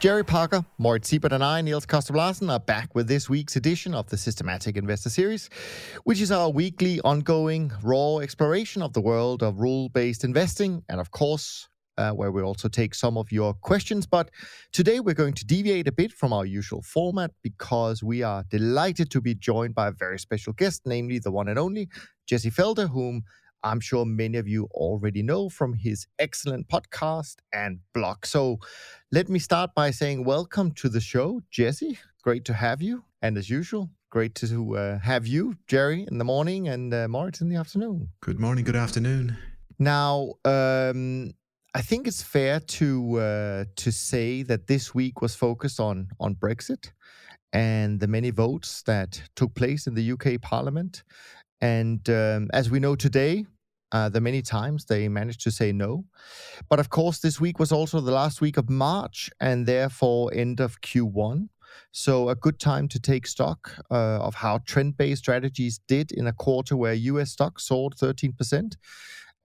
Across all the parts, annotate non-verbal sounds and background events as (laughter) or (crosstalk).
Jerry Parker, Moritz Siebert, and I, Niels Kaastrup Larsen, are back with this week's edition of the Systematic Investor Series, which is our weekly ongoing raw exploration of the world of rule based investing, and of course, uh, where we also take some of your questions. But today we're going to deviate a bit from our usual format because we are delighted to be joined by a very special guest, namely the one and only Jesse Felder, whom I'm sure many of you already know from his excellent podcast and blog. So let me start by saying welcome to the show, Jesse. Great to have you. And as usual, great to uh, have you, Jerry, in the morning and uh, Moritz in the afternoon. Good morning, good afternoon. Now, um, I think it's fair to uh, to say that this week was focused on on Brexit and the many votes that took place in the UK Parliament. And um, as we know today, uh, the many times they managed to say no. But of course, this week was also the last week of March and therefore end of Q1. So, a good time to take stock uh, of how trend based strategies did in a quarter where US stocks soared 13%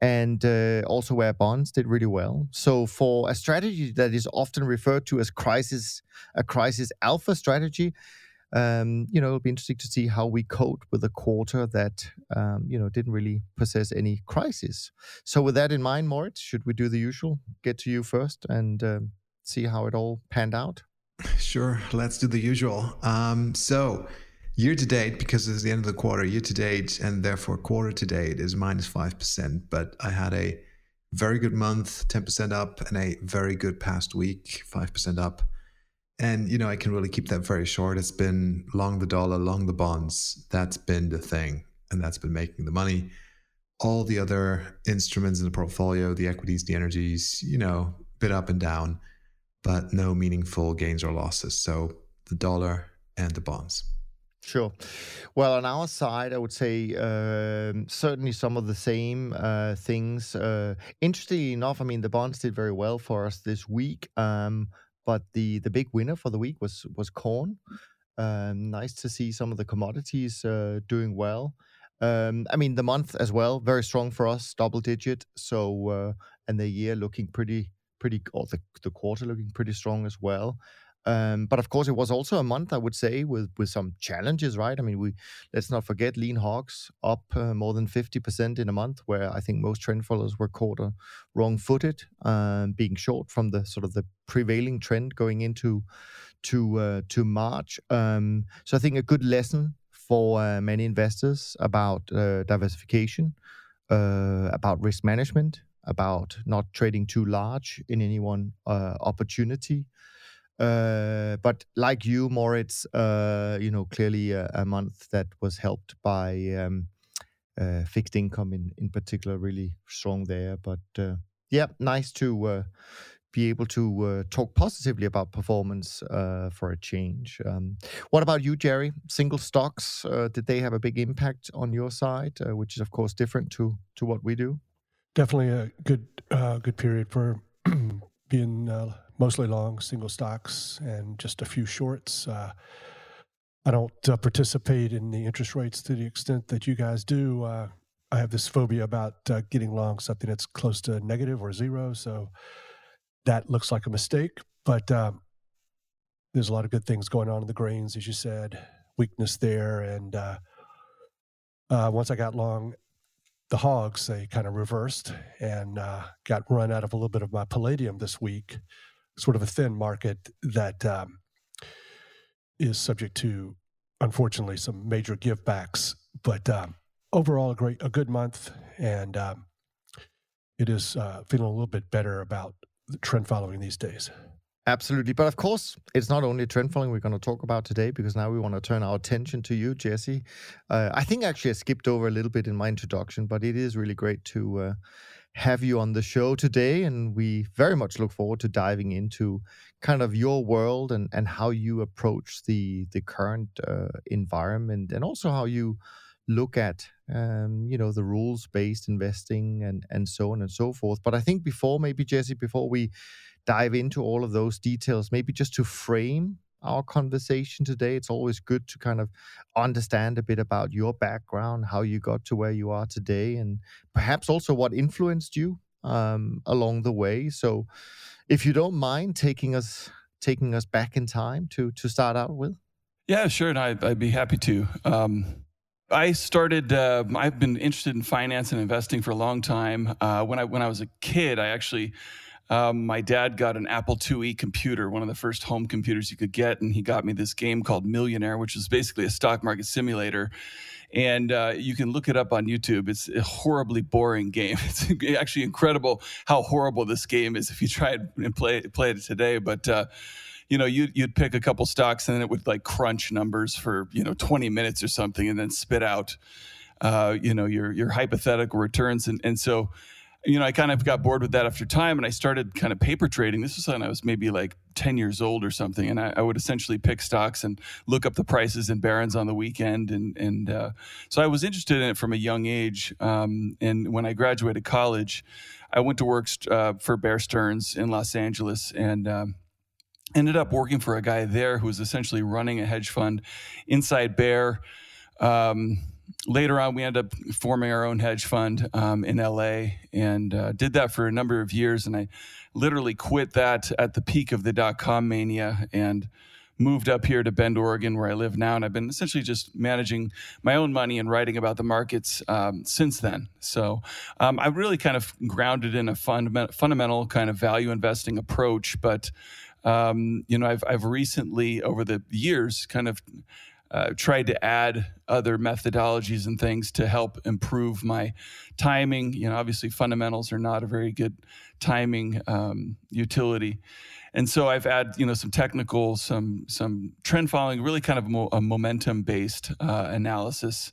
and uh, also where bonds did really well. So, for a strategy that is often referred to as crisis, a crisis alpha strategy, um, you know, it'll be interesting to see how we cope with a quarter that, um, you know, didn't really possess any crisis. So, with that in mind, Moritz, should we do the usual? Get to you first and um, see how it all panned out. (laughs) Sure, let's do the usual. Um, so, year to date, because it's the end of the quarter, year to date, and therefore quarter to date is minus minus five percent. But I had a very good month, ten percent up, and a very good past week, five percent up. And you know, I can really keep that very short. It's been long the dollar, long the bonds. That's been the thing, and that's been making the money. All the other instruments in the portfolio, the equities, the energies, you know, bit up and down, but no meaningful gains or losses. So the dollar and the bonds. Sure. Well, on our side, I would say um, certainly some of the same uh, things. Uh, interestingly enough, I mean, the bonds did very well for us this week. Um, but the the big winner for the week was was corn. Um, nice to see some of the commodities uh, doing well. Um, I mean, the month as well, very strong for us, double digit. So, uh, and the year looking pretty, pretty, or the, the quarter looking pretty strong as well. Um, but of course, it was also a month, I would say, with with some challenges, right? I mean, we let's not forget lean hogs up uh, more than fifty percent in a month, where I think most trend followers were caught uh, wrong-footed, um, being short from the sort of the prevailing trend going into to uh, to March. Um, so I think a good lesson for uh, many investors about uh, diversification, uh, about risk management, about not trading too large in any one opportunity. Uh, but like you, Moritz, uh, you know, clearly a, a, month that was helped by um, uh, fixed income in, in particular, really strong there. But uh, yeah, nice to uh, be able to talk positively about performance for a change. Um, what about you, Jerry? Single stocks, did they have a big impact on your side, which is of course different to to what we do? Definitely a good good period for (clears throat) being mostly long single stocks and just a few shorts. Uh, I don't uh, participate in the interest rates to the extent that you guys do. Uh, I have this phobia about uh, getting long something that's close to negative or zero. So that looks like a mistake. But um, there's a lot of good things going on in the grains, as you said, weakness there. And uh, uh, once I got long, the hogs, they kind of reversed and got run out of a little bit of my palladium this week sort of a thin market that um, is subject to, unfortunately, some major givebacks. But um, overall, a great, a good month, and um, it is uh, feeling a little bit better about the trend following these days. Absolutely. But of course, it's not only trend following we're going to talk about today because now we want to turn our attention to you, Jesse. Uh, I think actually I skipped over a little bit in my introduction, but it is really great to uh, have you on the show today. And we very much look forward to diving into kind of your world and, and how you approach the, the current uh, environment and also how you look at um, you know the rules based investing and and so on and so forth. But I think before maybe Jesse, before we dive into all of those details, maybe just to frame our conversation today, it's always good to kind of understand a bit about your background, how you got to where you are today, and perhaps also what influenced you um, along the way. So, if you don't mind taking us taking us back in time to to start out with. Yeah, sure, and I, would be happy to. Um, I started. Uh, I've been interested in finance and investing for a long time. Uh, when I when I was a kid, I actually. Um, my dad got an Apple IIe computer, one of the first home computers you could get, and he got me this game called Millionaire, which is basically a stock market simulator. And uh, you can look it up on YouTube. It's a horribly boring game. (laughs) It's actually incredible how horrible this game is if you try and play play it today. But uh, you know, you'd, you'd pick a couple stocks and then it would like crunch numbers for, you know, 20 minutes or something and then spit out, uh, you know, your, your hypothetical returns. And, and so, you know, I kind of got bored with that after time and I started kind of paper trading. This was when I was maybe like 10 years old or something. And I, I would essentially pick stocks and look up the prices in Barron's on the weekend. And, and uh, so I was interested in it from a young age. Um, and when I graduated college, I went to work uh, for Bear Stearns in Los Angeles. And, um, ended up working for a guy there who was essentially running a hedge fund inside Bear. Um, later on, we ended up forming our own hedge fund um, in LA and uh, did that for a number of years. And I literally quit that at the peak of the dot com mania and moved up here to Bend, Oregon, where I live now. And I've been essentially just managing my own money and writing about the markets um, since then. So um, I really kind of grounded in a fund- fundamental kind of value investing approach, but um, you know, I've, I've recently, over the years, kind of uh, tried to add other methodologies and things to help improve my timing. You know, obviously, fundamentals are not a very good timing um, utility. And so I've added, you know, some technical, some some trend following, really kind of mo- a momentum based uh, analysis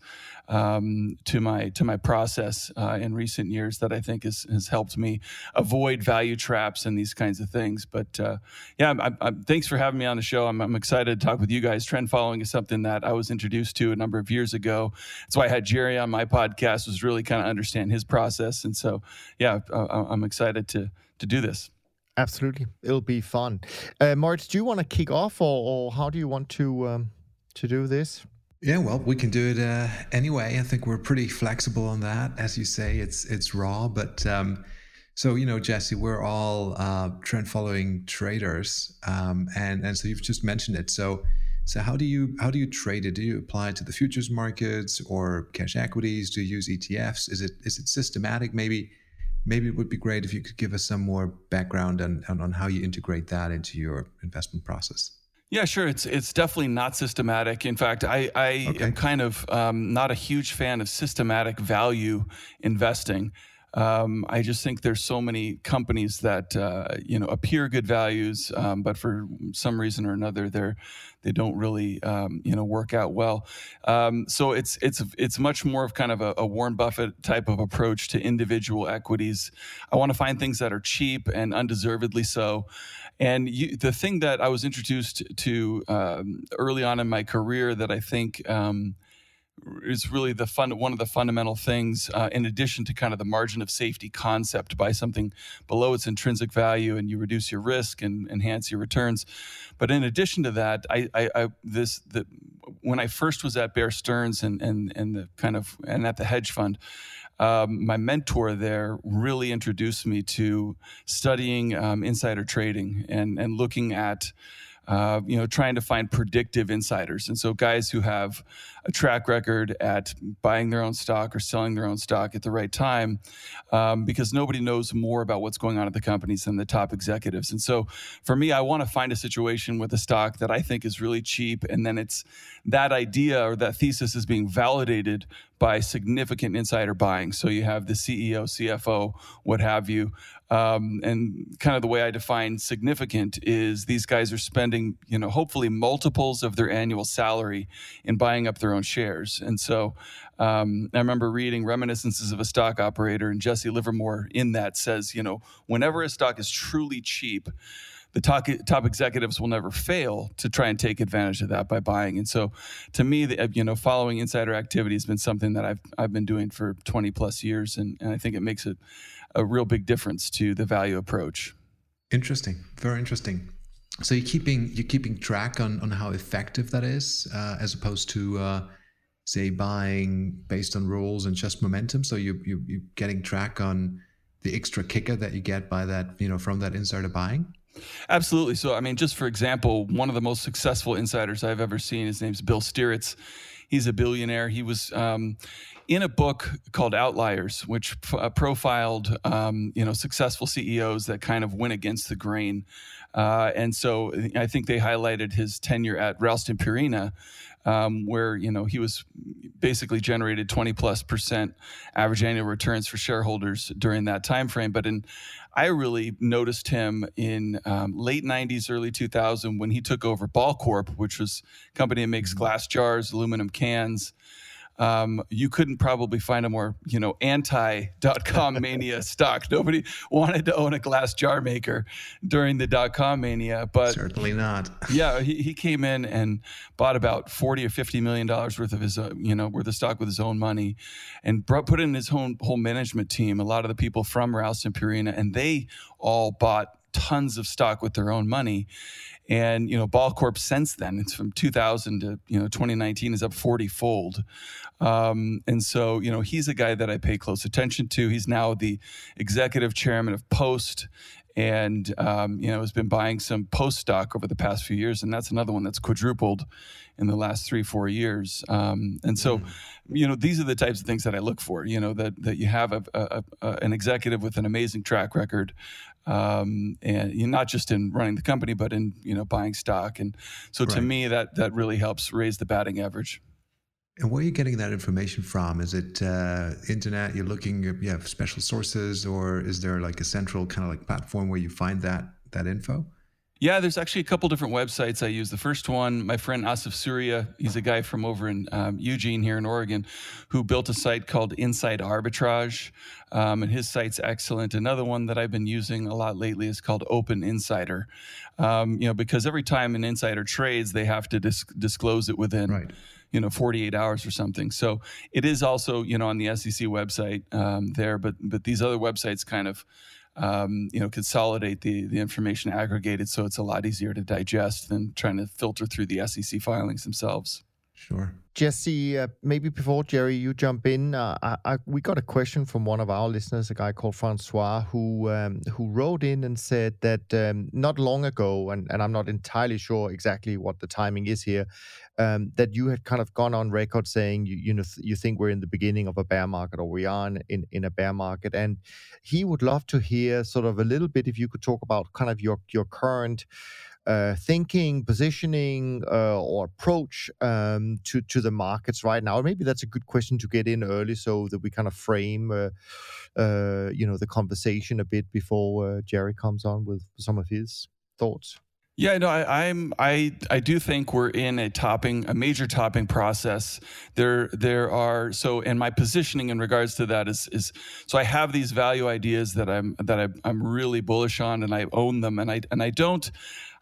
um, to my to my process uh, in recent years that I think has has helped me avoid value traps and these kinds of things. But uh, yeah, I'm, I'm, thanks for having me on the show. I'm, I'm, excited to talk with you guys. Trend following is something that I was introduced to a number of years ago. That's why I had Jerry on my podcast. Was really kind of understand his process, and so yeah, I'm excited to to do this. Absolutely, it'll be fun. Uh, do you want to kick off, or, or how do you want to um, to do this? Yeah, well, we can do it uh, anyway. I think we're pretty flexible on that. As you say, it's it's raw, but um, so you know, Jesse, we're all uh, trend following traders, um, and and so you've just mentioned it. So so how do you how do you trade it? Do you apply it to the futures markets or cash equities? Do you use ETFs? Is it is it systematic? Maybe maybe it would be great if you could give us some more background on on, on how you integrate that into your investment process. Yeah, sure. It's it's definitely not systematic. In fact, I, I okay. am kind of um, not a huge fan of systematic value investing. Um, I just think there's so many companies that uh, you know appear good values, um, but for some reason or another, they're they don't really um, you know work out well. Um, so it's it's it's much more of kind of a, a, Warren Buffett type of approach to individual equities. I want to find things that are cheap and undeservedly so. And you, the thing that I was introduced to um, early on in my career that I think um, is really the fun one of the fundamental things uh, in addition to kind of the margin of safety concept buy something below its intrinsic value and you reduce your risk and enhance your returns. But in addition to that i, I, I this the when i first was at bear stearns and and and the kind of and at the hedge fund um, my mentor there really introduced me to studying um, insider trading and and looking at uh, you know, trying to find predictive insiders. And so guys who have a track record at buying their own stock or selling their own stock at the right time, um, because nobody knows more about what's going on at the companies than the top executives. And so for me, I want to find a situation with a stock that I think is really cheap. And then it's that idea or that thesis is being validated by significant insider buying. So you have the CEO, CFO, what have you, um, and kind of the way I define significant is these guys are spending, you know, hopefully multiples of their annual salary in buying up their own shares. And so um, I remember reading Reminiscences of a Stock Operator, and Jesse Livermore in that says, you know, whenever a stock is truly cheap, the top, top executives will never fail to try and take advantage of that by buying. And so, to me, the, you know, following insider activity has been something that I've I've been doing for 20 plus years, and, and I think it makes it a real big difference to the value approach. Interesting, very interesting. So you're keeping you're keeping track on on how effective that is, uh, as opposed to uh, say buying based on rules and just momentum. So you you you're getting track on the extra kicker that you get by that you know from that insider buying. Absolutely. So, I mean, just for example, one of the most successful insiders I've ever seen, his name's Bill Stiritz. He's a billionaire. He was um, in a book called Outliers, which uh, profiled, um, you know, successful CEOs that kind of went against the grain. Uh, and so I think they highlighted his tenure at Ralston Purina, um, where you know he was basically generated 20 plus percent average annual returns for shareholders during that time frame. But in I really noticed him in um, late 90s, early 2000 when he took over Ball Corp, which was a company that makes glass jars, aluminum cans um, you couldn't probably find a more you know anti dot com (laughs) mania stock. Nobody wanted to own a glass jar maker during the dot com mania, but certainly not. yeah, he, he came in and bought about forty or fifty million dollars worth of his uh, you know worth of stock with his own money, and brought, put in his own whole management team. A lot of the people from Ralston Purina, and they all bought tons of stock with their own money and you know, Ball Corp since then, it's from 2000 to you know 2019 is up 40 fold. Um, and so you know, he's a guy that I pay close attention to. He's now the executive chairman of Post, and um, you know has been buying some post stock over the past few years, and that's another one that's quadrupled in the last three four years. Um, and so, mm. you know, these are the types of things that I look for. You know, that that you have a, a, a, an executive with an amazing track record, um, and you know, not just in running the company, but in you know buying stock. And so, right. to me, that that really helps raise the batting average. And where are you getting that information from? Is it uh, internet? You're looking, you have special sources, or is there like a central kind of like platform where you find that that info? Yeah, there's actually a couple different websites I use. The first one, my friend Asif Suria, he's a guy from over in um, Eugene here in Oregon, who built a site called Inside Arbitrage, um, and his site's excellent. Another one that I've been using a lot lately is called Open Insider, um, you know, because every time an insider trades, they have to dis- disclose it within. Right you know 48 hours or something so it is also you know on the sec website um, there but but these other websites kind of um, you know, consolidate the the information aggregated so it's a lot easier to digest than trying to filter through the SEC filings themselves. Sure. Jesse, uh, maybe before Jerry, you jump in. Uh, I, I, we got a question from one of our listeners, a guy called Francois, who um, who wrote in and said that um, not long ago, and, and I'm not entirely sure exactly what the timing is here, um, that you had kind of gone on record saying you you know you think we're in the beginning of a bear market or we are in, in, in a bear market, and he would love to hear sort of a little bit if you could talk about kind of your your current uh, thinking, positioning, uh, or approach um, to to the markets right now? Maybe that's a good question to get in early, so that we kind of frame, uh, uh you know, the conversation a bit before uh, Jerry comes on with some of his thoughts. Yeah, no, I, am I I do think we're in a topping, a major topping process. There there are so, and my positioning in regards to that is is so I have these value ideas that I'm that I, I'm really bullish on, and I own them, and I and I don't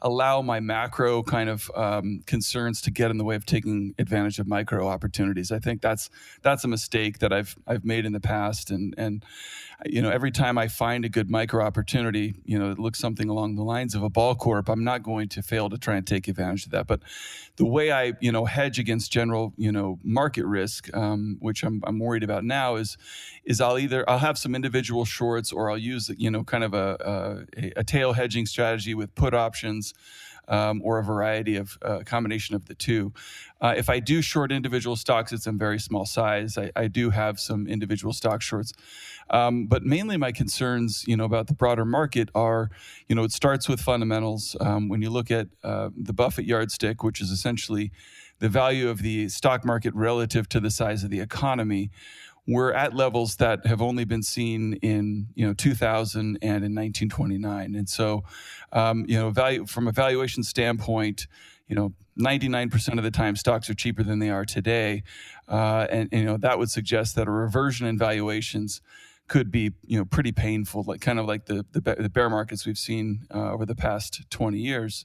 allow my macro kind of um, concerns to get in the way of taking advantage of micro opportunities. I think that's that's a mistake that I've I've made in the past, and and you know every time I find a good micro opportunity, you know it looks something along the lines of a ball corp, I'm not going to fail to try and take advantage of that. But the way I you know hedge against general you know market risk, um, which I'm I'm worried about now, is is I'll either I'll have some individual shorts or I'll use you know kind of a, a, a tail hedging strategy with put options um, or a variety of uh, combination of the two. Uh, if I do short individual stocks, it's in very small size. I, I do have some individual stock shorts, um, but mainly my concerns, you know, about the broader market are, you know, it starts with fundamentals. Um, when you look at uh, the Buffett yardstick, which is essentially the value of the stock market relative to the size of the economy we're at levels that have only been seen in you know 2000 and in 1929 and so um, you know value from a valuation standpoint you know 99% of the time stocks are cheaper than they are today uh, and, and, you know that would suggest that a reversion in valuations could be you know pretty painful, like kind of like the the, the bear markets we've seen uh, over the past 20 years.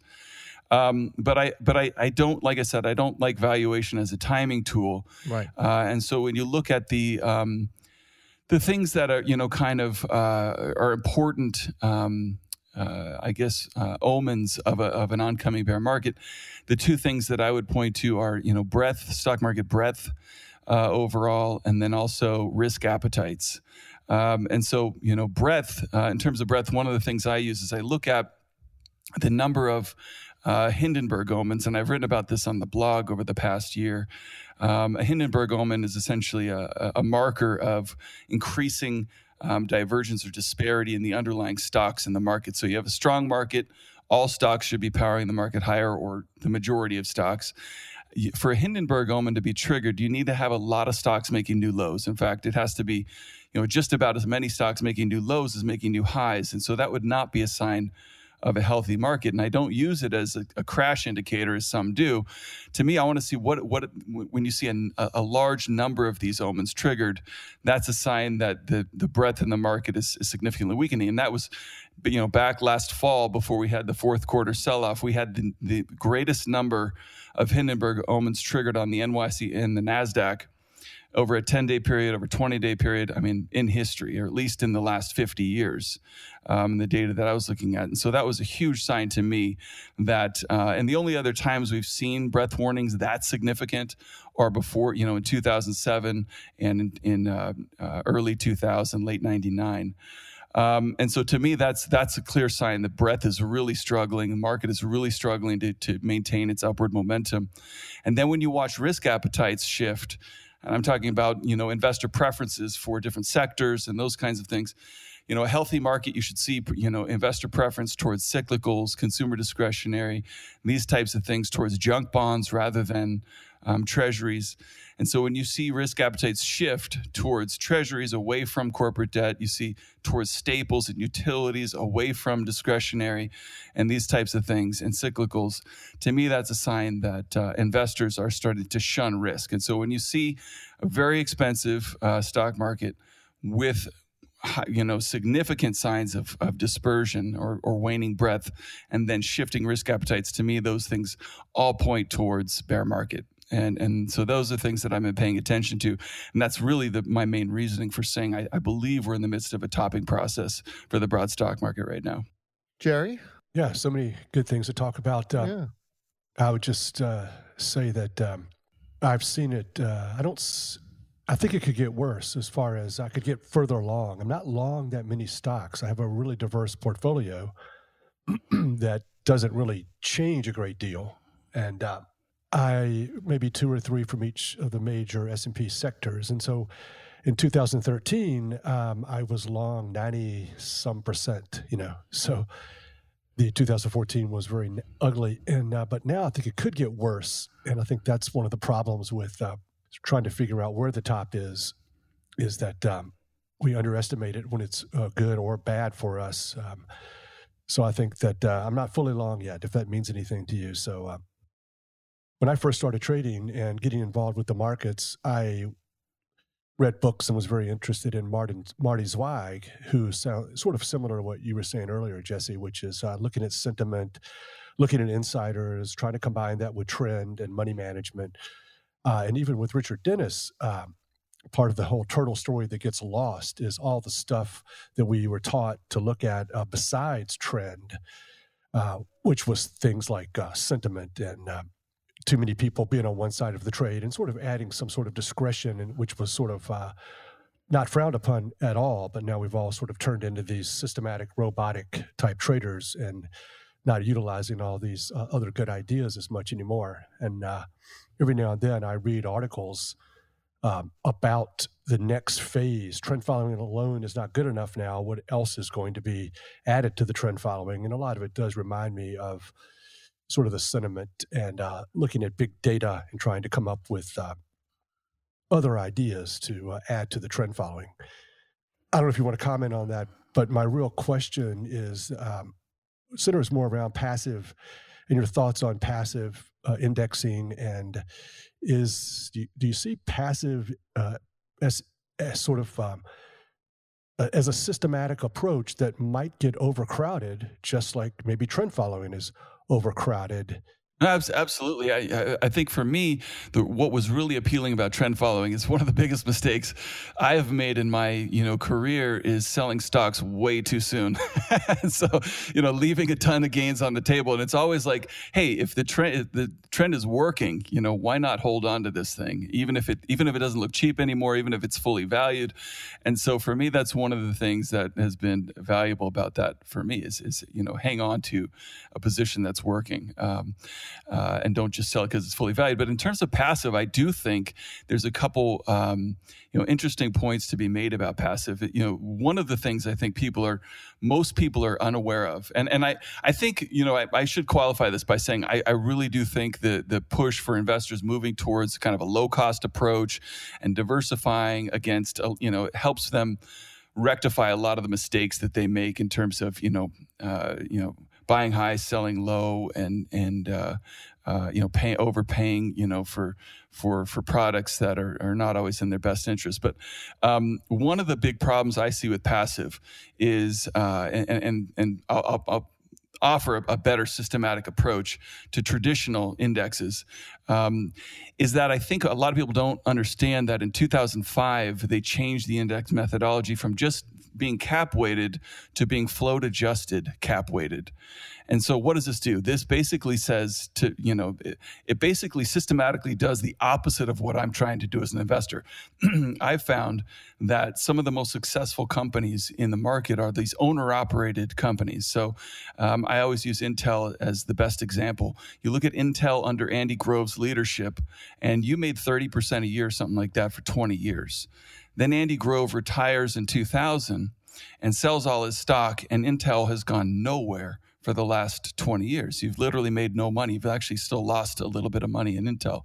Um, but I but I, I don't like I said I don't like valuation as a timing tool. Right. Uh, and so when you look at the um, the things that are you know kind of uh, are important. Um, uh, I guess uh, omens of, a, of an oncoming bear market. The two things that I would point to are you know breadth, stock market breadth uh, overall, and then also risk appetites. Um, and so, you know, breadth, uh, in terms of breadth, one of the things I use is I look at the number of uh, Hindenburg omens, and I've written about this on the blog over the past year. Um, a Hindenburg omen is essentially a, a marker of increasing um, divergence or disparity in the underlying stocks in the market. So you have a strong market, all stocks should be powering the market higher, or the majority of stocks. For a Hindenburg omen to be triggered, you need to have a lot of stocks making new lows. In fact, it has to be, you know, just about as many stocks making new lows as making new highs, and so that would not be a sign of a healthy market. And I don't use it as a, a crash indicator, as some do. To me, I want to see what what when you see a, a, large number of these omens triggered, that's a sign that the the breadth in the market is, is significantly weakening. And that was, you know, back last fall before we had the fourth quarter sell off, we had the, the greatest number of Hindenburg omens triggered on the NYSE and the Nasdaq over a 10 day period, over a 20 day period, I mean, in history, or at least in the last 50 years, um, the data that I was looking at. And so that was a huge sign to me that, uh, and the only other times we've seen breadth warnings that significant are before, you know, in 2007 and in, in uh, uh, early 2000, late 99. Um, and so to me, that's that's a clear sign that breadth is really struggling. The market is really struggling to, to maintain its upward momentum. And then when you watch risk appetites shift, and I'm talking about, you know, investor preferences for different sectors and those kinds of things. You know, a healthy market, you should see, you know, investor preference towards cyclicals, consumer discretionary, these types of things towards junk bonds rather than um, treasuries. And so when you see risk appetites shift towards treasuries away from corporate debt, you see towards staples and utilities away from discretionary and these types of things and cyclicals, to me, that's a sign that uh, investors are starting to shun risk. And so when you see a very expensive uh, stock market with you know significant signs of, of dispersion or, or waning breadth and then shifting risk appetites to me those things all point towards bear market and and so those are things that I've been paying attention to, and that's really the, my main reasoning for saying I, I believe we're in the midst of a topping process for the broad stock market right now. Jerry, yeah, so many good things to talk about. Uh, yeah. I would just uh, say that um, I've seen it. Uh, I don't. S- I think it could get worse as far as I could get further along. I'm not long that many stocks. I have a really diverse portfolio (clears throat) that doesn't really change a great deal, and uh, I maybe two or three from each of the major S and P sectors, and so in 2013 um, I was long 90 some percent. You know, so the 2014 was very ugly, and uh, but now I think it could get worse, and I think that's one of the problems with uh, trying to figure out where the top is, is that um, we underestimate it when it's uh, good or bad for us. Um, so I think that uh, I'm not fully long yet, if that means anything to you. So uh, when I first started trading and getting involved with the markets, I read books and was very interested in Martin, Marty Zweig, who sound sort of similar to what you were saying earlier, Jesse, which is uh, looking at sentiment, looking at insiders, trying to combine that with trend and money management. Uh, and even with Richard Dennis, um, part of the whole turtle story that gets lost is all the stuff that we were taught to look at uh, besides trend, uh, which was things like uh, sentiment and um, too many people being on one side of the trade and sort of adding some sort of discretion, and which was sort of uh, not frowned upon at all. But now we've all sort of turned into these systematic, robotic type traders and not utilizing all these uh, other good ideas as much anymore. And uh, every now and then I read articles um, about the next phase. Trend following alone is not good enough now. What else is going to be added to the trend following? And a lot of it does remind me of sort of the sentiment and uh, looking at big data and trying to come up with uh, other ideas to uh, add to the trend following. I don't know if you want to comment on that, but my real question is um, centers more around passive and your thoughts on passive uh, indexing and is do you, do you see passive uh, as, as sort of um, as a systematic approach that might get overcrowded, just like maybe trend following is overcrowded Absolutely. I, I think for me, the, what was really appealing about trend following is one of the (laughs) biggest mistakes I have made in my you know career is selling stocks way too soon. (laughs) so you know, leaving a ton of gains on the table, and it's always like, hey, if the trend the trend is working, you know, why not hold on to this thing, even if it even if it doesn't look cheap anymore, even if it's fully valued. And so for me, that's one of the things that has been valuable about that for me is is you know hang on to a position that's working. Um, uh, and don't just sell it because it's fully valued. But in terms of passive, I do think there's a couple um, you know interesting points to be made about passive. You know, one of the things I think people are most people are unaware of, and and I I think you know I, I should qualify this by saying I, I really do think the the push for investors moving towards kind of a low cost approach and diversifying against uh, you know it helps them rectify a lot of the mistakes that they make in terms of you know uh, you know buying high, selling low, and and uh, uh, you know pay, overpaying you know for for for products that are, are not always in their best interest. But um, one of the big problems I see with passive is uh, and and, and I'll, I'll, offer a, a, better systematic approach to traditional indexes um, is that I think a lot of people don't understand that in 2005 they changed the index methodology from just being cap weighted to being float adjusted cap weighted. And so what does this do? This basically says to, you know, it, it basically systematically does the opposite of what I'm trying to do as an investor. (clears throat) I've found that some of the most successful companies in the market are these owner operated companies. So um, I always use Intel as the best example. You look at Intel under Andy Grove's leadership, and you made 30% a year, something like that, for 20 years. Then Andy Grove retires in 2000 and sells all his stock, and Intel has gone nowhere for the last 20 years. You've literally made no money. You've actually still lost a little bit of money in Intel.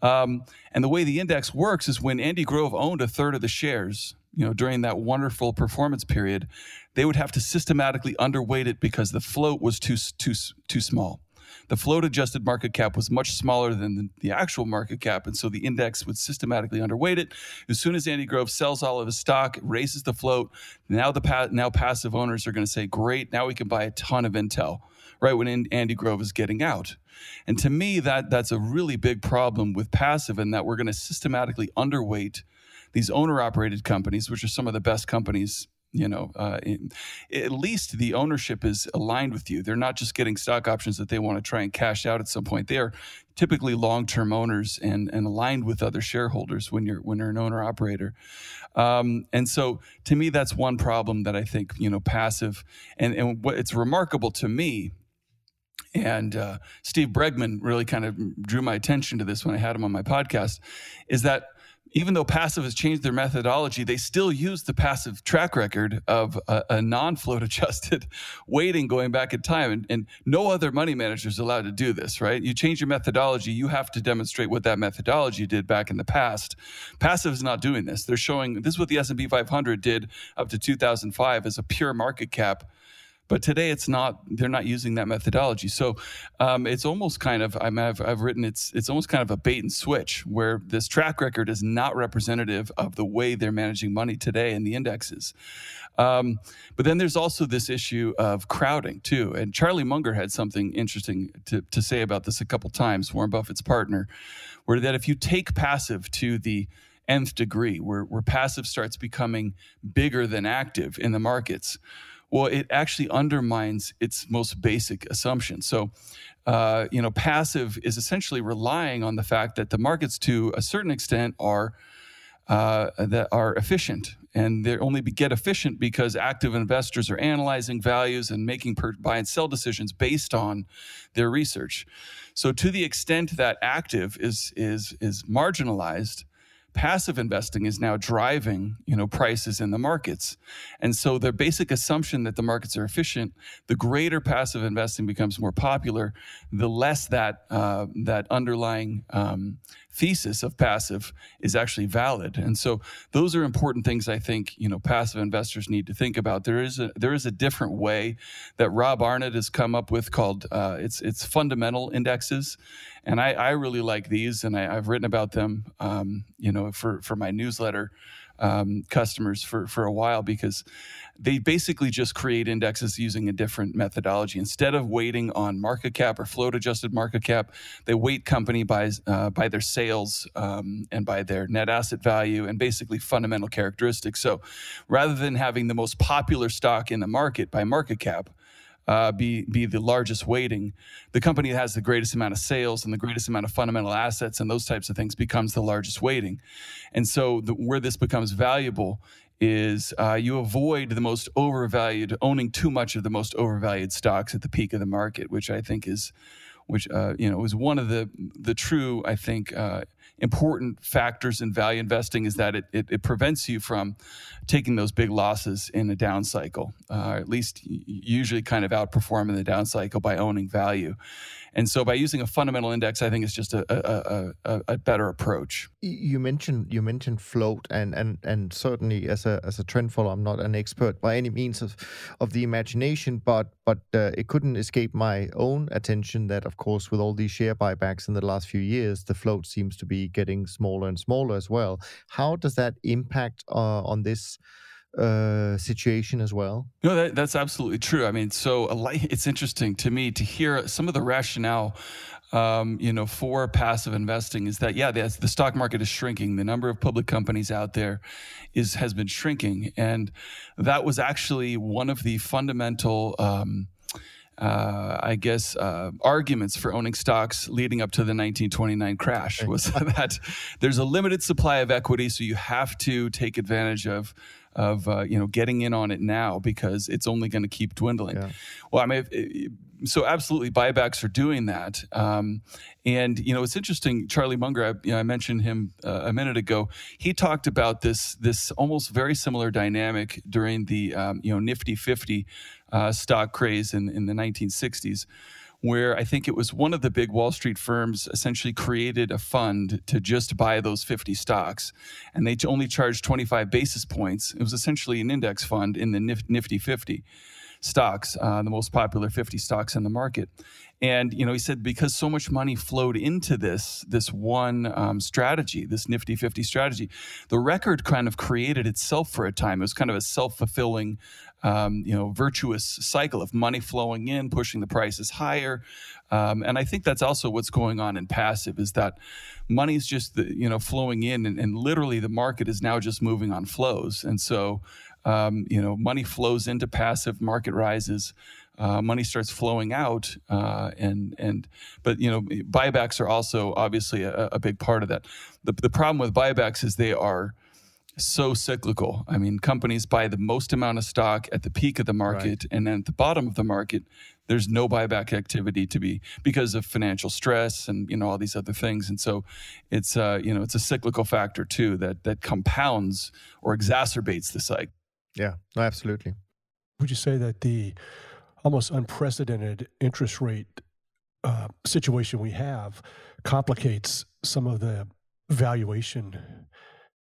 Um, and the way the index works is when Andy Grove owned a third of the shares, you know, during that wonderful performance period, they would have to systematically underweight it because the float was too too too small the float adjusted market cap was much smaller than the, actual market cap. And so the index would systematically underweight it. As soon as Andy Grove sells all of his stock, raises the float, now the pa- now passive owners are going to say, great, now we can buy a ton of Intel, right when Andy Grove is getting out. And to me, that that's a really big problem with passive in that we're going to systematically underweight these owner operated companies, which are some of the best companies you know, uh, at least the ownership is aligned with you. They're not just getting stock options that they want to try and cash out at some point. They are typically long-term owners and, and aligned with other shareholders when you're when you're an owner operator. Um, and so, to me, that's one problem that I think you know passive and and what it's remarkable to me. And uh, Steve Bregman really kind of drew my attention to this when I had him on my podcast. Is that even though passive has changed their methodology, they still use the passive track record of a, a non float adjusted (laughs) weighting going back in time. And, and, no other money manager is allowed to do this, right? You change your methodology, you have to demonstrate what that methodology did back in the past. Passive is not doing this. They're showing this is what the S&P 500 did up to 2005 as a pure market cap but today it's not. They're not using that methodology. So um, it's almost kind of. I have I've written it's it's almost kind of a bait and switch where this track record is not representative of the way they're managing money today in the indexes. Um, but then there's also this issue of crowding too. And Charlie Munger had something interesting to, to say about this a couple times. Warren Buffett's partner, where that if you take passive to the nth degree, where where passive starts becoming bigger than active in the markets well, it actually undermines its most basic assumption. So, uh, you know, passive is essentially relying on the fact that the markets, to a certain extent, are uh, that are efficient, and they only get efficient because active investors are analyzing values and making per- buy and sell decisions based on their research. So, to the extent that active is is is marginalized, passive investing is now driving you know prices in the markets and so the basic assumption that the markets are efficient the greater passive investing becomes more popular the less that uh, that underlying um, thesis of passive is actually valid. And so those are important things I think, you know, passive investors need to think about. There is a there is a different way that Rob Arnott has come up with called uh, it's it's fundamental indexes. And I, I really like these and I, have written about them um, you know, for, for my newsletter um, customers for for a while because they basically just create indexes using a different methodology. Instead of waiting on market cap or float adjusted market cap, they weight company by uh, by their sales um, and by their net asset value and basically fundamental characteristics. So rather than having the most popular stock in the market by market cap uh, be be the largest weighting. The company that has the greatest amount of sales and the greatest amount of fundamental assets and those types of things becomes the largest weighting. And so, the, where this becomes valuable is uh, you avoid the most overvalued owning too much of the most overvalued stocks at the peak of the market, which I think is which uh, you know was one of the the true I think uh, important factors in value investing is that it, it, it, prevents you from taking those big losses in a down cycle, uh, at least usually kind of outperforming the down cycle by owning value. And so by using a fundamental index, I think it's just a, a, a, a, better approach. You mentioned you mentioned float, and and and certainly as a as a trend follower, I'm not an expert by any means of of the imagination, but but uh, it couldn't escape my own attention that, of course, with all these share buybacks in the last few years, the float seems to be getting smaller and smaller as well. How does that impact uh, on this? Uh, situation as well? No, that, that's absolutely true. I mean, so (laughs) it's interesting to me to hear some of the rationale. Um, you know, for passive investing is that yeah, the, the stock market is shrinking. The number of public companies out there is has been shrinking, and that was actually one of the fundamental. Um, uh, I guess, uh, arguments for owning stocks leading up to the 1929 crash was (laughs) that there's a limited supply of equity, so you have to take advantage of of uh, you know getting in on it now because it's only going to keep dwindling. Yeah. Well, I mean, so absolutely, buybacks are doing that. Um, and you know, it's interesting. Charlie Munger, I, you know, I mentioned him uh, a minute ago. He talked about this this almost very similar dynamic during the um, you know Nifty 50 uh, stock craze in in the 1960s where I think it was one of the big Wall Street firms essentially created a fund to just buy those 50 stocks. And they only charged 25 basis points. It was essentially an index fund in the Nifty 50 stocks, uh, the most popular 50 stocks in the market. And you know, he said because so much money flowed into this this one um, strategy, this Nifty 50 strategy, the record kind of created itself for a time. It was kind of a self fulfilling um, you know, virtuous cycle of money flowing in, pushing the prices higher. Um, and I think that's also what's going on in passive is that money's just, the, you know, flowing in and, and, literally the market is now just moving on flows. And so, um, you know, money flows into passive, market rises. Uh, money starts flowing out, uh, and and but you know buybacks are also obviously a, a big part of that. The, the problem with buybacks is they are so cyclical. I mean, companies buy the most amount of stock at the peak of the market, right. and then at the bottom of the market, there's no buyback activity to be because of financial stress and you know all these other things. And so, it's uh, you know it's a cyclical factor too that that compounds or exacerbates the cycle. Yeah, absolutely. Would you say that the almost unprecedented interest rate uh, situation we have complicates some of the valuation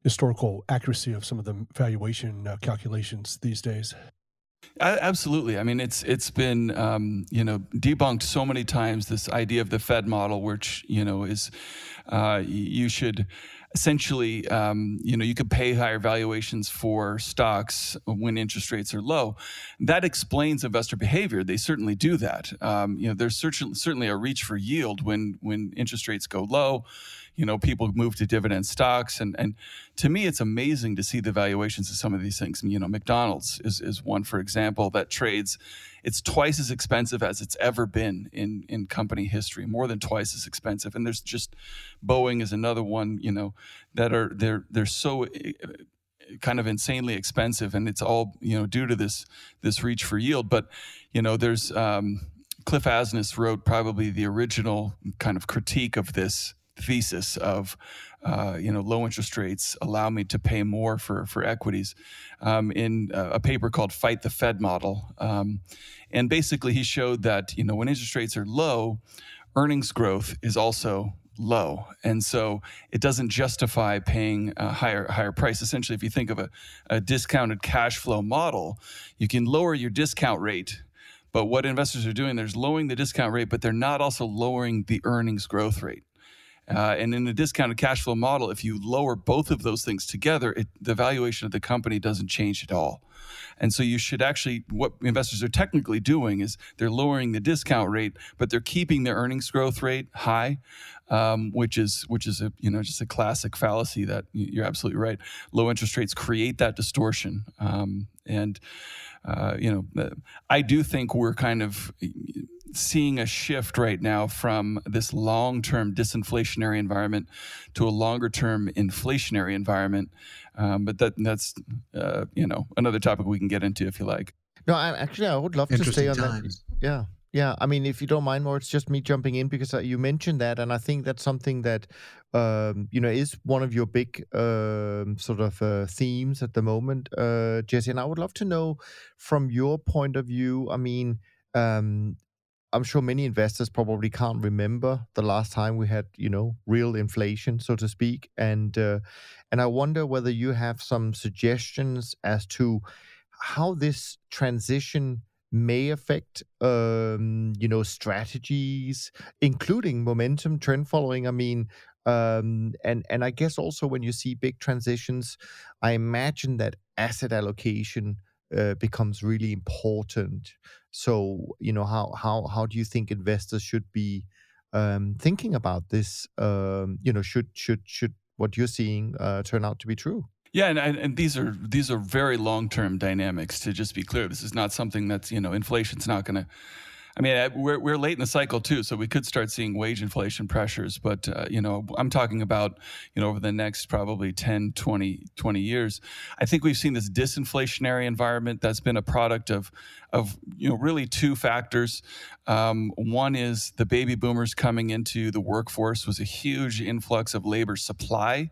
historical accuracy of some of the valuation uh, calculations these days. Absolutely. I mean, it's it's been um, you know debunked so many times. This idea of the Fed model, which you know is uh, you should essentially um, you know you could pay higher valuations for stocks when interest rates are low. That explains investor behavior. They certainly do that. Um, you know, there's certainly certainly a reach for yield when when interest rates go low you know people move to dividend stocks. And and to me it's amazing to see the valuations of some of these things. You know mcdonald's is, is one for example that trades it's twice as expensive as it's ever been in in company history more than twice as expensive. And there's just boeing is another one you know that are they're they're so eh, kind of insanely expensive. And it's all you know due to this this reach for yield. But you know there's um, cliff asness wrote probably the original kind of critique of this thesis of uh, you know low interest rates allow me to pay more for for equities um, in a paper called Fight the Fed Model, um, and basically he showed that you know when interest rates are low, earnings growth is also low, and so it doesn't justify paying a higher higher price. Essentially, if you think of a, a discounted cash flow model, you can lower your discount rate but what investors are doing, they're lowering the discount rate, but they're not also lowering the earnings growth rate. Uh, and in a discounted cash flow model, if you lower both of those things together, it, the valuation of the company doesn't change at all. And so you should actually, what investors are technically doing is they're lowering the discount rate, but they're keeping their earnings growth rate high, um, which is which is a you know just a classic fallacy that you're absolutely right. Low interest rates create that distortion, um, and uh, you know uh, I do think we're kind of seeing a shift right now from this long-term disinflationary environment to a longer-term inflationary environment. Um, but that that's uh, you know another topic we can get into if you like. No, I, actually, I would love to stay on times. that. Yeah, yeah. I mean, if you don't mind more, it's just me jumping in because uh, you mentioned that, and I think that's something that um, you know is one of your big um, sort of uh, themes at the moment, uh, Jesse. And I would love to know from your point of view. I mean. Um, I'm sure many investors probably can't remember the last time we had, you know, real inflation, so to speak, and uh, and I wonder whether you have some suggestions as to how this transition may affect, um, you know, strategies, including momentum, trend following. I mean, um, and and I guess also when you see big transitions, I imagine that asset allocation uh, becomes really important. So, you know, how how how do you think investors should be um, thinking about this? Um, you know, should should should what you're seeing uh, turn out to be true? Yeah, and, and these are these are very long term dynamics. To just be clear, this is not something that's you know inflation's not going to I mean, we're, we're late in the cycle too, so we could start seeing wage inflation pressures. But, uh, you know, I'm talking about, you know, over the next probably 10, 20, 20 years. I think we've seen this disinflationary environment that's been a product of, of you know, really two factors. Um, one is the baby boomers coming into the workforce was a huge influx of labor supply.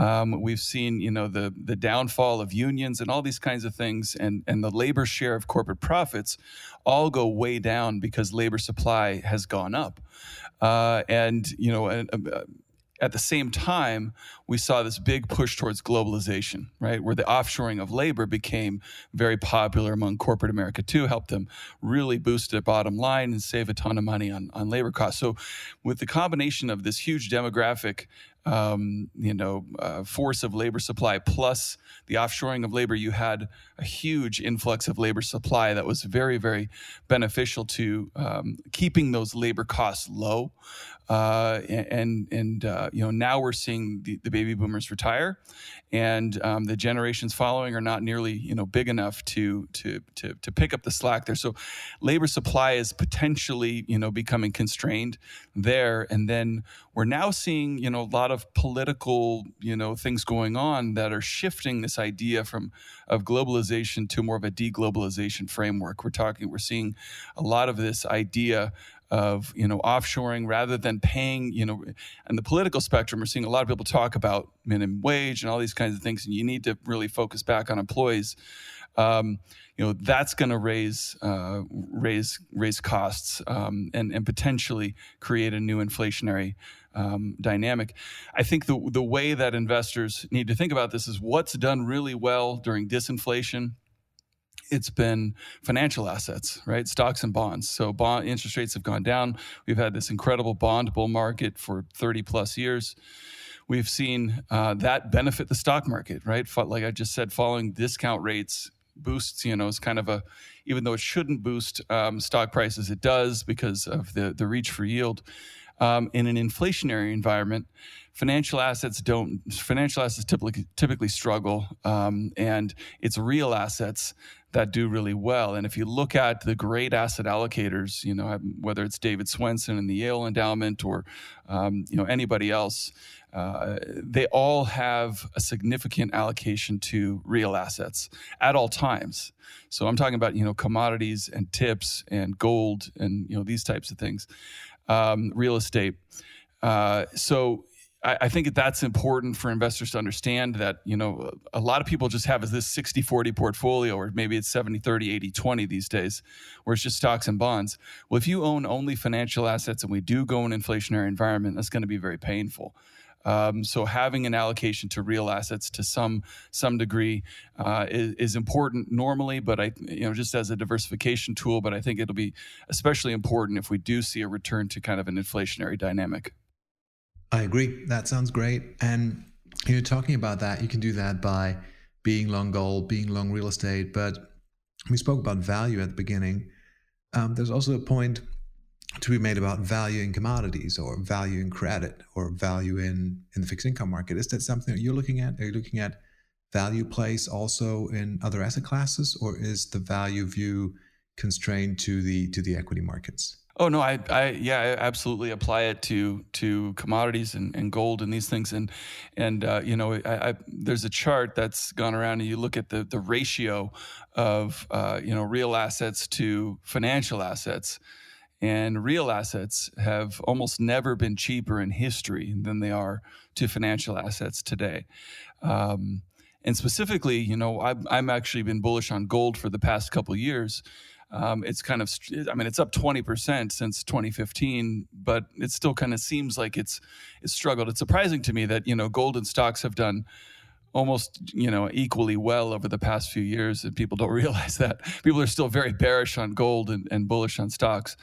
Um, we've seen, you know, the the downfall of unions and all these kinds of things, and and the labor share of corporate profits all go way down because labor supply has gone up, uh, and you know, uh, at the same time, we saw this big push towards globalization, right? Where the offshoring of labor became very popular among corporate America too, helped them really boost their bottom line and save a ton of money on, on labor costs. So, with the combination of this huge demographic um, you know, uh, force of labor supply plus the offshoring of labor, you had a huge influx of labor supply that was very, very beneficial to um, keeping those labor costs low. Uh, and and uh, you know now we're seeing the, the baby boomers retire, and um, the generations following are not nearly you know big enough to to to to pick up the slack there. So labor supply is potentially you know becoming constrained there, and then we're now seeing you know a lot of political you know things going on that are shifting this idea from of globalization to more of a deglobalization framework. We're talking we're seeing a lot of this idea of you know offshoring rather than paying you know and the political spectrum we're seeing a lot of people talk about minimum wage and all these kinds of things and you need to really focus back on employees um, you know that's going to raise uh, raise raise costs um, and and potentially create a new inflationary um, dynamic. I think the the way that investors need to think about this is what's done really well during disinflation it's been financial assets, right? Stocks and bonds. So bond interest rates have gone down. We've had this incredible bond bull market for 30 plus years. We've seen uh, that benefit the stock market, right? Like I just said, following discount rates boosts, you know, is kind of a, even though it shouldn't boost um, stock prices, it does because of the, the reach for yield. Um, in an inflationary environment, financial assets don't financial assets typically typically struggle um, and it's real assets that do really well. And if you look at the great asset allocators you know whether it's david swensen in the yale endowment or um, you know anybody else uh, they all have a significant allocation to real assets at all times. So i'm talking about you know commodities and tips and gold and you know these types of things um, real estate. Uh, so I, I think that's important for investors to understand that, you know, a lot of people just have this 60 40 portfolio, or maybe it's 70 30, 80 20 these days, where it's just stocks and bonds. Well, if you own only financial assets and we do go in an inflationary environment, that's going to be very painful. Um, so having an allocation to real assets to some some degree uh, is, is, important normally, but I you know just as a diversification tool. But I think it'll be especially important if we do see a return to kind of an inflationary dynamic. I agree. That sounds great. And you're talking about that. You can do that by being long gold, being long real estate. But we spoke about value at the beginning. Um, there's also a point to be made about value in commodities or value in credit or value in, in the fixed income market. Is that something that you're looking at? Are you looking at value plays also in other asset classes, or is the value view constrained to the to the equity markets? Oh no, I, I yeah, I absolutely apply it to to commodities and, and gold and these things, and and uh, you know, I, I, there's a chart that's gone around, and you look at the the ratio of uh, you know real assets to financial assets, and real assets have almost never been cheaper in history than they are to financial assets today. Um, and specifically, you know, I've, I'm actually been bullish on gold for the past couple years um, it's kind of, I mean, it's up 20% since 2015, but it still kind of seems like it's, it's struggled. It's surprising to me that, you know, golden stocks have done almost, you know, equally well over the past few years. And people don't (laughs) realize that people are still very bearish on gold and, and bullish on stocks.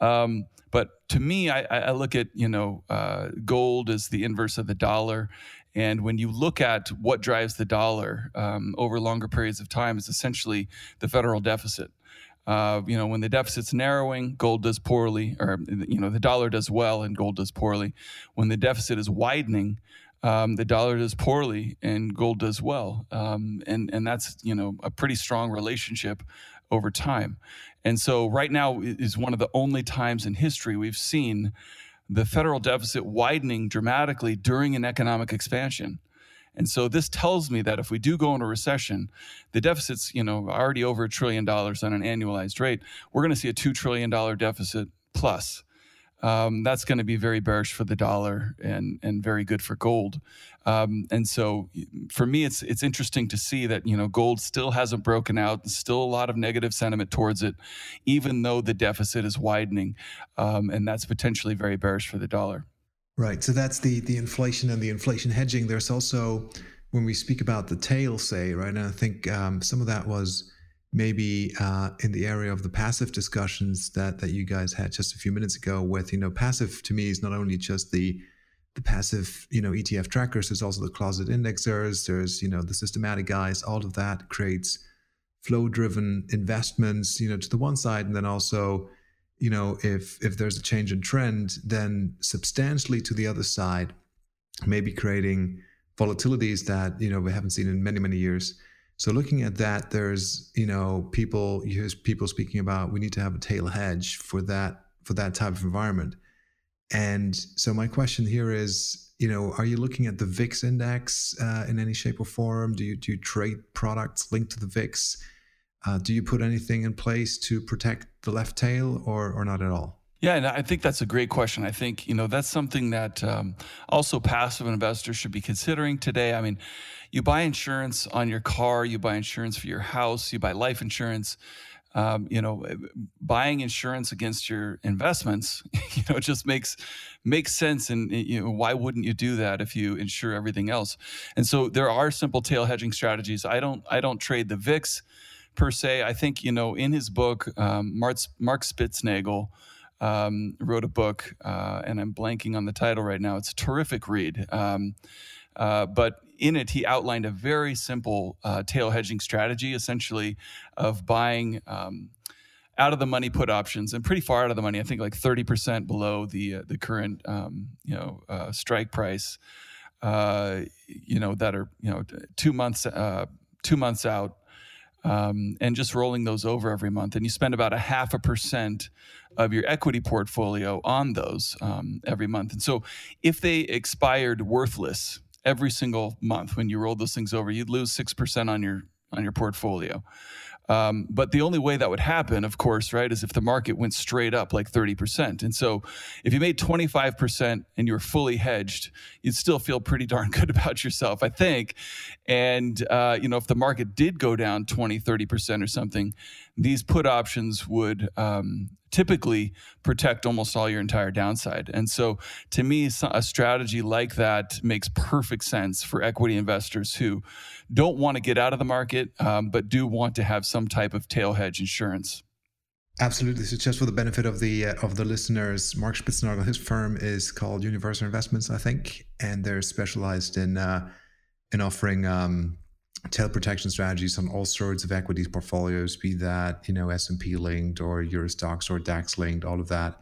Um, but to me, I, I, look at, you know, uh, gold as the inverse of the dollar. And when you look at what drives the dollar um, over longer periods of time, it's essentially the federal deficit. Uh, you know, when the deficit's narrowing, gold does poorly, or you know, the dollar does well and gold does poorly. When the deficit is widening, um, the dollar does poorly and gold does well, um, and and that's you know a pretty strong relationship over time. And so, right now is one of the only times in history we've seen the federal deficit widening dramatically during an economic expansion. And so this tells me that if we do go into recession, the deficit's, you know, already over a trillion dollars on an annualized rate. We're going to see a $2 trillion deficit plus. Um, that's going to be very bearish for the dollar and and very good for gold. Um, and so, for me, it's it's interesting to see that you know gold still hasn't broken out. still a lot of negative sentiment towards it, even though the deficit is widening, um, and that's potentially very bearish for the dollar. Right. So that's the the inflation and the inflation hedging. There's also when we speak about the tail, say, right, and I think um, some of that was maybe uh, in the area of the passive discussions that that you guys had just a few minutes ago. With you know, passive to me is not only just the the passive you know ETF trackers. There's also the closet indexers. There's you know the systematic guys. All of that creates flow driven investments. You know, to the one side, and then also you know, if if there's a change in trend, then substantially to the other side, maybe creating volatilities that you know we haven't seen in many many years. So looking at that, there's you know people hear people speaking about we need to have a tail hedge for that for that type of environment. And so my question here is, you know, are you looking at the VIX index uh, in any shape or form? Do you do you trade products linked to the VIX? Uh, do you put anything in place to protect the left tail or, or not at all? Yeah, and I think that's a great question. I think you know that's something that um, also passive investors should be considering today. I mean, you buy insurance on your car, you buy insurance for your house, you buy life insurance. Um, you know, buying insurance against your investments, (laughs) you know, just makes makes sense. And you know, why wouldn't you do that if you insure everything else? And so there are simple tail hedging strategies. I don't I don't trade the VIX per se. I think you know in his book, um, Mark, Mark Spitznagel um, wrote a book, uh, and I'm blanking on the title right now. It's a terrific read. Um, uh, but in it, he outlined a very simple uh, tail hedging strategy, essentially of buying um, out of the money put options and pretty far out of the money. I think like 30% below the uh, the current um, you know uh, strike price. Uh, you know that are you know two months two months out um, and just rolling those over every month. And you spend about a half a percent of your equity portfolio on those um, every month. And so if they expired worthless every single month when you rolled those things over, you'd lose 6% on your on your portfolio. Um, but the only way that would happen, of course, right, is if the market went straight up like 30%. And so if you made 25% and you were fully hedged, you'd still feel pretty darn (laughs) good about yourself, I think. And, uh, you know, if the market did go down 20, 30% or something, these put options would um, typically protect almost all your entire downside. And so to me, a strategy like that makes perfect sense for equity investors who don't want to get out of the market, um, but do want to have some type of tail hedge insurance. Absolutely. So, just for the benefit of the uh, of the listeners, Mark Spitznagel, his firm is called Universa Investments, I think, and they're specialized in uh, in offering um, tail protection strategies on all sorts of equities portfolios, be that you know S and P linked or Euro Stoxx or DAX linked, all of that.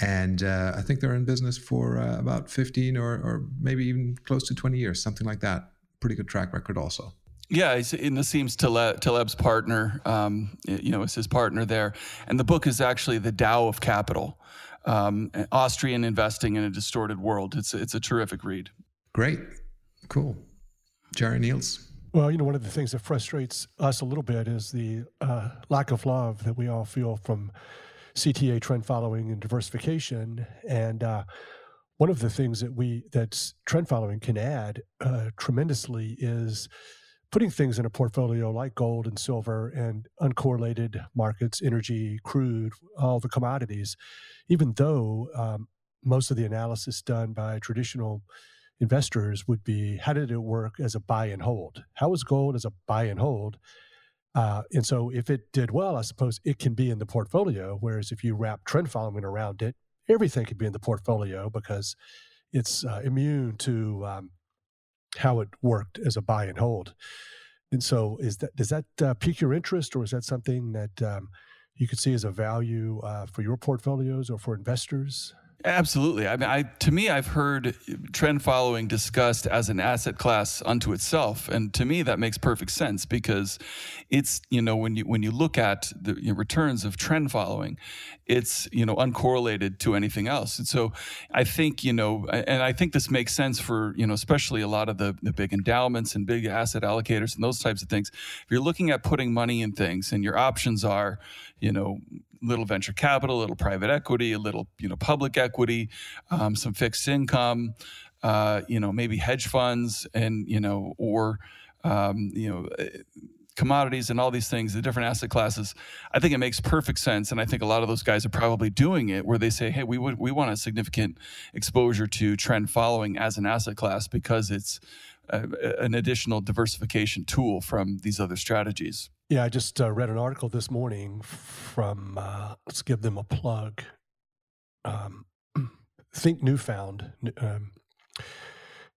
And uh, I think they're in business for uh, about fifteen or or maybe even close to twenty years, something like that. Pretty good track record, also. Yeah, and Nassim's Taleb, Taleb's partner, um, you know, is his partner there. And the book is actually The Dao of Capital, um, Austrian Investing in a Distorted World. It's, it's a terrific read. Great. Cool. Jerry Niels. Well, you know, one of the things that frustrates us a little bit is the uh, lack of love that we all feel from CTA trend following and diversification. And uh, one of the things that we that trend following can add uh, tremendously is putting things in a portfolio like gold and silver and uncorrelated markets, energy, crude, all the commodities, even though um, most of the analysis done by traditional investors would be how did it work as a buy and hold? How was gold as a buy and hold? Uh, and so if it did well, I suppose it can be in the portfolio. Whereas if you wrap trend following around it, everything could be in the portfolio because it's uh, immune to um, how it worked as a buy and hold. And so, is that does that uh, pique your interest, or is that something that um, you could see as a value uh, for your portfolios or for investors? Absolutely. I mean, I to me, I've heard trend following discussed as an asset class unto itself, and to me, that makes perfect sense because it's you know when you when you look at the you know, returns of trend following, it's you know uncorrelated to anything else, and so I think you know, and I think this makes sense for you know especially a lot of the the big endowments and big asset allocators and those types of things. If you're looking at putting money in things, and your options are you know little venture capital, a little private equity, a little you know public equity, um, some fixed income, uh, you know maybe hedge funds, and you know or um, you know eh, commodities and all these things, the different asset classes, I think it makes perfect sense. And I think a lot of those guys are probably doing it where they say, hey, we would we want a significant exposure to trend following as an asset class because it's a, an additional diversification tool from these other strategies. Yeah, I just uh, read an article this morning from, uh, let's give them a plug. Um, (clears throat) Think Newfound. Um,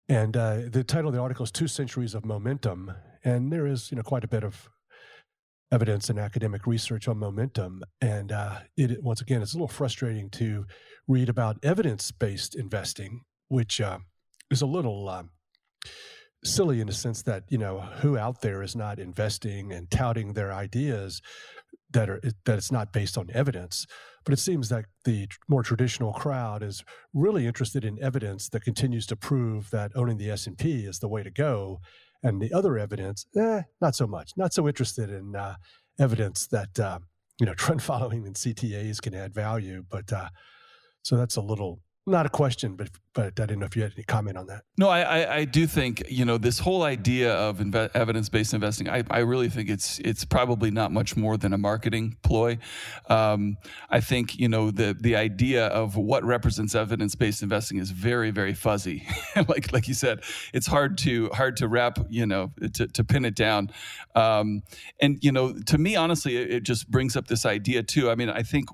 and uh, the title of the article is Two Centuries of Momentum. And there is, you know, quite a bit of evidence and academic research on momentum. And uh, it, once again, it's a little frustrating to read about evidence based investing, which uh, is a little um, silly in the sense that you know who out there is not investing and touting their ideas that are that it's not based on evidence. But it seems that the more traditional crowd is really interested in evidence that continues to prove that owning the S&P is the way to go. And the other evidence eh, not so much. Not so interested in uh, evidence that uh, you know (laughs) trend following and CTAs can add value. But uh, so that's a little not a question, but but I didn't know if you had any comment on that. No, I I, I do think you know this whole idea of inve- evidence based investing. I, I really think it's it's probably not much more than a marketing ploy. Um, I think you know the the idea of what represents evidence based investing is very very fuzzy. (laughs) like like you said, it's hard to hard to wrap you know to, to pin it down. Um, and you know to me honestly, it, it just brings up this idea too. I mean, I think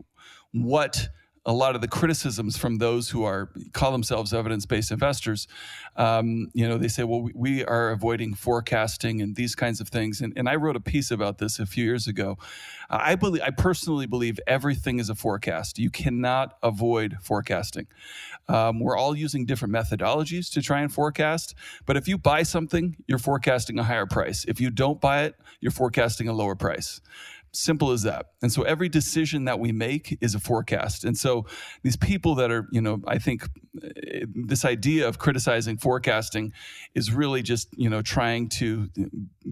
what a lot of the criticisms from those who are call themselves evidence-based investors. Um, you know, they say, "Well, we, we, are avoiding forecasting and these kinds of things." And, and I wrote a piece about this a few years ago. I believe, I personally believe, everything is a forecast. You cannot avoid forecasting. Um, we're all using different methodologies to try and forecast. But if you buy something, you're forecasting a higher price. If you don't buy it, you're forecasting a lower price. Simple as that. And so every decision that we make is a forecast. And so these people that are, you know, I think eh, this idea of criticizing forecasting is really just, you know, trying to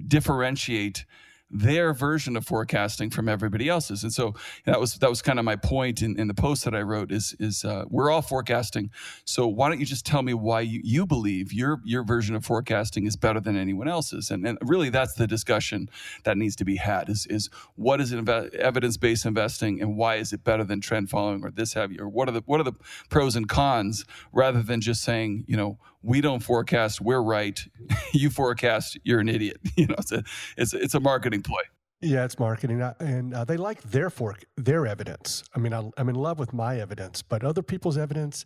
differentiate their version of forecasting from everybody else's. And so that was that was kind of my point in, in the post that I wrote is is uh, we're all forecasting. So why don't you just tell me why you, you believe your your version of forecasting is better than anyone else's? And, and really that's the discussion that needs to be had is is what is evidence based investing and why is it better than trend following or this have you or what are the what are the pros and cons rather than just saying you know we don't forecast we're right (laughs) you forecast you're an idiot (laughs) you know it's a it's, it's a marketing ploy Yeah, it's marketing, and uh, they like their fork, their evidence. I mean, I, am in love with my evidence, but other people's evidence,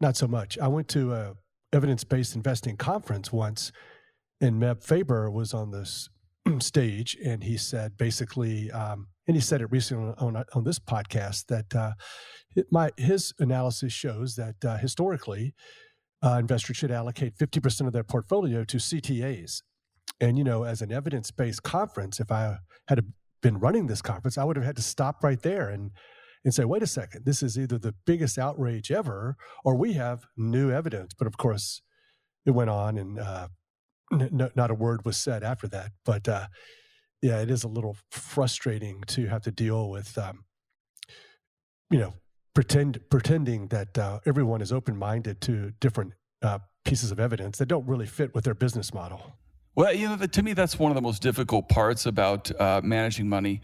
not so much. I went to a evidence-based investing conference once, and Meb Faber was on this (clears throat) stage, and he said basically, um, and he said it recently on, on, on this podcast that uh, my his analysis shows that uh, historically, uh, investors should allocate 50% of their portfolio to CTAs. And you know, as an evidence-based conference, if I had been running this conference, I would have had to stop right there and and say, wait a second, this is either the biggest outrage ever, or we have new evidence. But of course, it went on, and uh, n- not a word was said after that. But uh, yeah, it is a little frustrating to have to deal with, um, you know, pretend pretending that uh, everyone is open minded to different uh, pieces of evidence that don't really fit with their business model. Well, you know, to me, that's one of the most difficult parts about uh, managing money,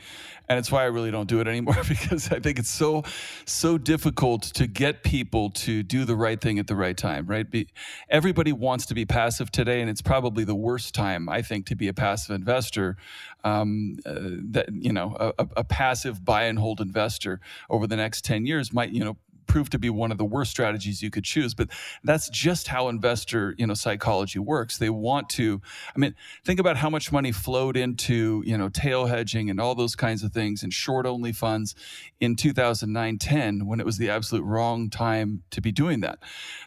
and it's why I really don't do it anymore (laughs) because I think it's so, so difficult to get people to do the right thing at the right time. Right? Be, everybody wants to be passive today, and it's probably the worst time I think to be a passive investor. Um, uh, that you know, a, a passive buy and hold investor over the next ten years might you know proved to be one of the worst strategies you could choose. But that's just how investor, you know, psychology works. They want to, I mean, think about how much money flowed into, you know, tail hedging and all those kinds of things and short only funds in 2009 10 when it was the absolute wrong time to be doing that.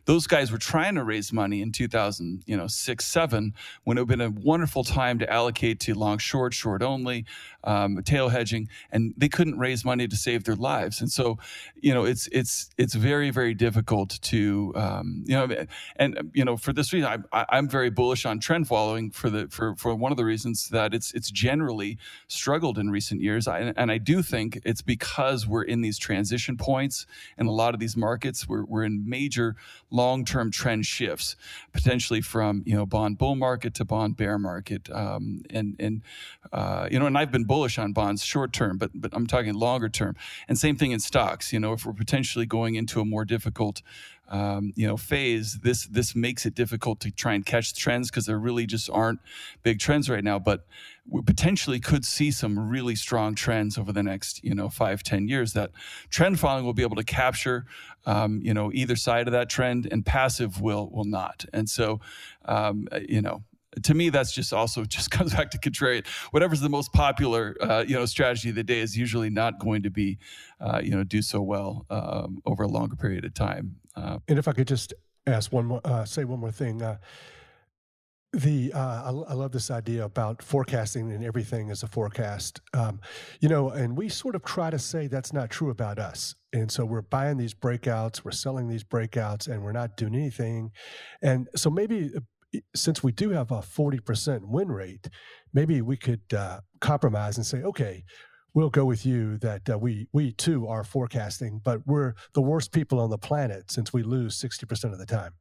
Those guys were trying to raise money in 2000, you know, six, seven, when it would have been a wonderful time to allocate to long, short, short only, um, tail hedging, and they couldn't raise money to save their lives. And so, you know, it's, it's, it's very very difficult to um, you know and you know for this reason I, I'm very bullish on trend following for the for for one of the reasons that it's it's generally struggled in recent years. I, and I do think it's because we're in these transition points in a lot of these markets we're, we're in major long-term trend shifts potentially from you know bond bull market to bond bear market. Um, and and uh, you know and I've been bullish on bonds short term but but I'm talking longer term and same thing in stocks you know if we're potentially going going into a more difficult um, you know phase this this makes it difficult to try and catch trends because there really just aren't big trends right now but we potentially could see some really strong trends over the next you know five ten years that trend following will be able to capture um, you know either side of that trend and passive will will not. And so um, you know to me, that's just also (laughs) just comes back to contrarian. Whatever's the most popular, uh, you know, strategy of the day is usually not going to be, uh, you know, do so well um, over a longer period of time. Uh, and if I could just ask one more, uh, say one more thing. Uh, the uh, I, I, love this idea about forecasting and everything as a forecast. Um, you know, and we sort of try to say that's not true about us. And so we're buying these breakouts, we're selling these breakouts, and we're not doing anything. And so maybe since we do have a 40% win rate, maybe we could uh, compromise and say, okay, we'll go with you that uh, we we too are forecasting, but we're the worst people on the planet since we lose 60% of the time.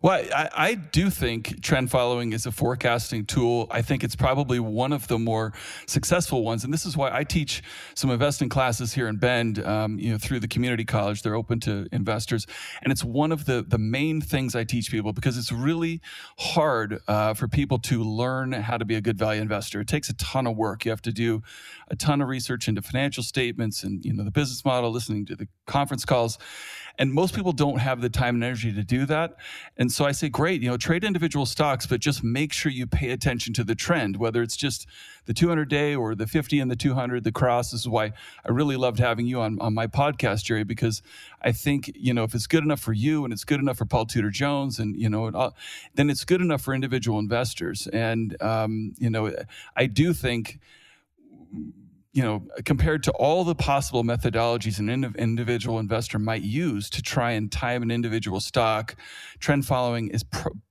Well, I, I, do think trend following is a forecasting tool. I think it's probably one of the more successful ones, and this is why I teach some investing classes here in Bend. Um, you know, through the community college, they're open to investors, and it's one of the the main things I teach people because it's really hard uh, for people to learn how to be a good value investor. It takes a ton of work. You have to do a ton of research into financial statements and you know the business model, listening to the conference calls, and most people don't have the time and energy to do that. And so I say, great, you know, trade individual stocks, but just make sure you pay attention to the trend, whether it's just the 200 day or the 50 and the 200, the cross. This is why I really loved having you on, on my podcast, Jerry, because I think, you know, if it's good enough for you and it's good enough for Paul Tudor Jones and, you know, then it's good enough for individual investors. And, um, you know, I do think you know, compared to all the possible methodologies an individual investor might use to try and time an individual stock, trend following is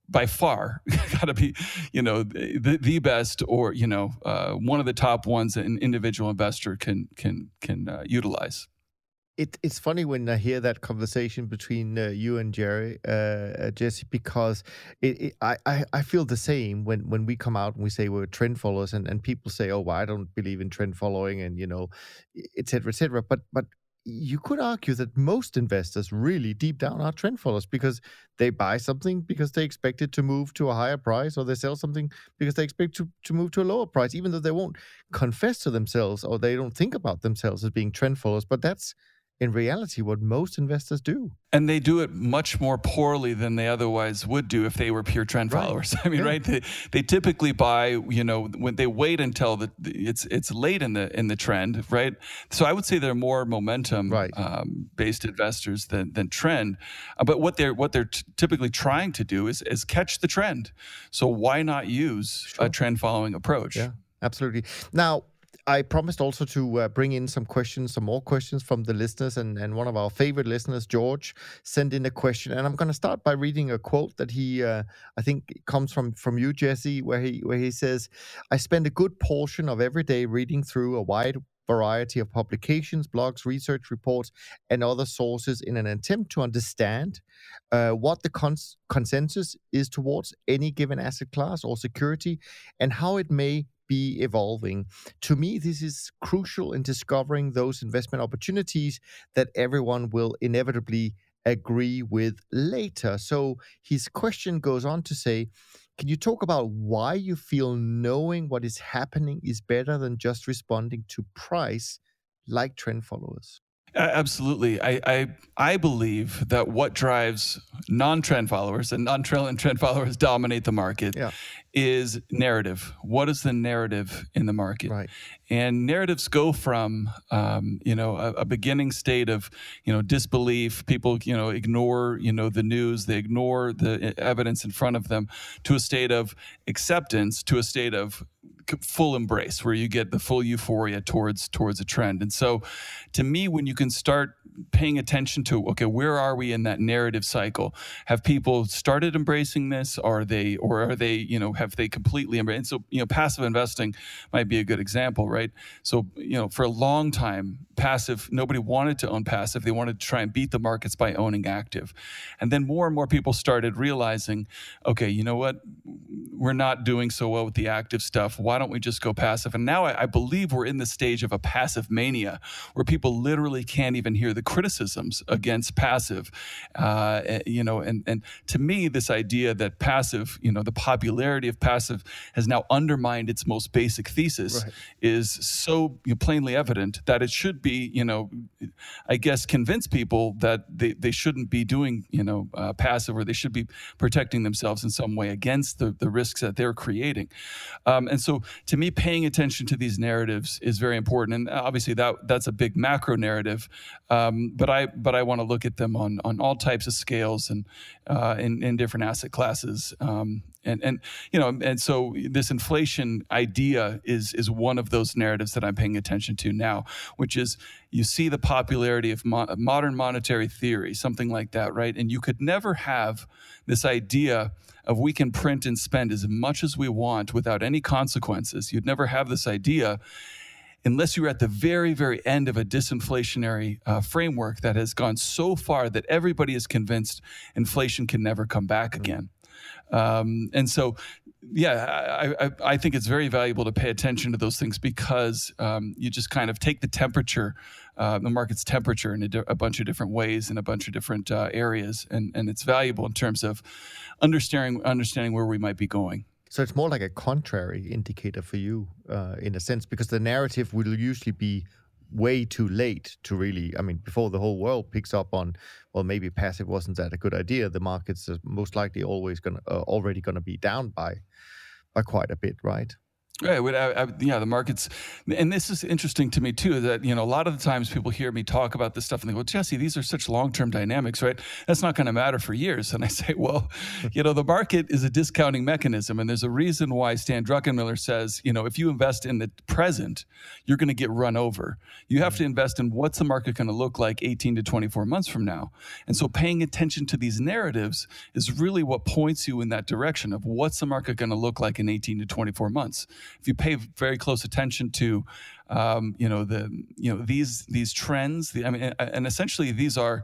by far (laughs) got to be, you know, the, the best or you know uh, one of the top ones that an individual investor can can can uh, utilize it, it's funny when I hear that conversation between uh, you and Jerry, uh, uh, Jesse, because it, it, I, I, feel the same when, when we come out and we say we're trend followers, and, and people say, "Oh, well, I don't believe in trend following," and you know, etc. etc. But but you could argue that most investors really deep down are trend followers because they buy something because they expect it to move to a higher price or they sell something because they expect to, to move to a lower price, even though they won't confess to themselves or they don't think about themselves as being trend followers. But that's in reality what most investors do. And they do it much more poorly than they otherwise would do if they were pure trend right. followers. (laughs) I mean, yeah. right? They, they typically buy, you know, when they wait until the, it's it's late in the in the trend, right? So I would say they're more momentum right. um, based investors than than trend. Uh, but what they're what they're t- typically trying to do is is catch the trend. So why not use sure. a trend following approach? Yeah, absolutely. Now I promised also to uh, bring in some questions, some more questions from the listeners, and, and one of our favorite listeners, George, sent in a question, and I'm going to start by reading a quote that he, uh, I think, comes from from you, Jesse, where he where he says, "I spend a good portion of every day reading through a wide variety of publications, blogs, research reports, and other sources in an attempt to understand uh, what the cons- consensus is towards any given asset class or security and how it may be evolving. To me, this is crucial in discovering those investment opportunities that everyone will inevitably agree with later. So his question goes on to say, can you talk about why you feel knowing what is happening is better than just responding to price like trend followers? Absolutely. I, I, I believe that what drives non-trend followers and non-trend trend followers dominate the market yeah. is narrative. What is the narrative in the market? Right. And narratives go from um, you know a, a, beginning state of you know disbelief. People you know ignore you know the news. They ignore the evidence in front of them to a state of acceptance. To a state of full embrace where you get the full euphoria towards towards a trend and so to me when you can start paying attention to okay where are we in that narrative cycle? Have people started embracing this? Are they or are they you know have they completely embraced and so you know passive investing might be a good example right? So you know for a long time passive nobody wanted to own passive. They wanted to try and beat the markets by owning active. And then more and more people started realizing okay you know what? We're not doing so well with the active stuff. Why don't we just go passive? And now I, I believe we're in the stage of a passive mania where people literally can't even hear the criticisms against passive. Uh, eh, you know, and and to me, this idea that passive, you know, the popularity of passive has now undermined its most basic thesis right. is so you know, plainly evident that it should be, you know, I guess convince people that they, they shouldn't be doing, you know, uh, passive or they should be protecting themselves in some way against the, the risks that they're creating. Um, and so to me, paying attention to these narratives is very important. And obviously that that's a big macro narrative. Um, um, but I but I want to look at them on on all types of scales and uh, in, in different asset classes. Um, and and you know and so this inflation idea is is one of those narratives that I'm paying attention to now, which is you see the popularity of mo- modern monetary theory, something like that, right? And you could never have this idea of we can print and spend as much as we want without any consequences. You'd never have this idea unless you're at the very, very end of a disinflationary uh, framework that has gone so far that everybody is convinced inflation can never come back mm-hmm. again. Um, and so, yeah, I, I, I, think it's very valuable to pay attention to those things because um, you just kind of take the temperature, uh, the market's temperature in a, di- a, bunch of different ways in a bunch of different uh, areas, and, and it's valuable in terms of understanding understanding where we might be going. So it's more like a contrary indicator for you, uh, in a sense, because the narrative will usually be way too late to really. I mean, before the whole world picks up on, well, maybe passive wasn't that a good idea. The markets are most likely always going uh, already going to be down by by quite a bit, right? Right. I, I, yeah, the markets, and this is interesting to me too. That you know, a lot of the times people hear me talk about this stuff and they go, "Jesse, these are such long-term dynamics, right? That's not going to matter for years." (laughs) And I say, "Well, (laughs) you know, the market is a discounting mechanism, and there's a reason why Stan Druckenmiller says, you know, if you invest in the present, you're going to get run over. You have to mm-hmm. invest in what's the market going to look like 18 to 24 months from now. And so, paying attention to these narratives is really what points you in that direction of what's the market going to look like in 18 to 24 months." If you pay very close attention to, um, you know, the you know these these trends, the, I mean, and essentially these are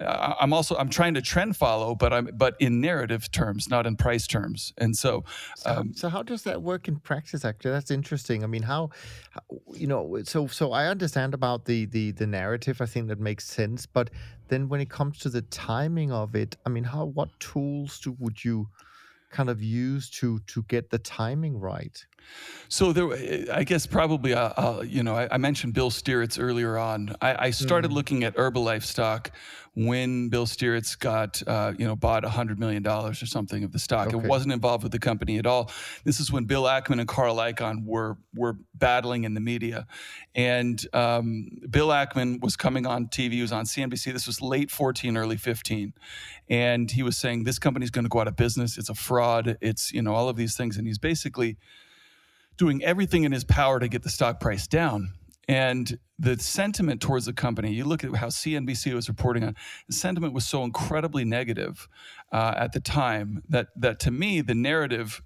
I'm also I'm trying to trend follow, but I'm but in narrative terms, not in price terms. And so, um, so, so, how does that work in practice? Actually, that's interesting. I mean, how, how, you know, so so I understand about the the the narrative. I think that makes sense. But then when it comes to the timing of it, I mean, how what tools do would you kind of use to to get the timing right? So there, I guess probably, uh, uh, you know, I, I, mentioned Bill Stiritz earlier on. I, I started mm. looking at Herbalife stock when Bill Stiritz got, uh, you know, bought $100 million or something of the stock. Okay. It wasn't involved with the company at all. This is when Bill Ackman and Carl Icahn were, were battling in the media. And um, Bill Ackman was coming on TV, he was on CNBC. This was late 14, early 15. And he was saying, this company's going to go out of business. It's a fraud. It's, you know, all of these things. And he's basically doing everything in his power to get the stock price down. And the sentiment towards the company, you look at how CNBC was reporting on, the sentiment was so incredibly negative uh, at the time that that to me the narrative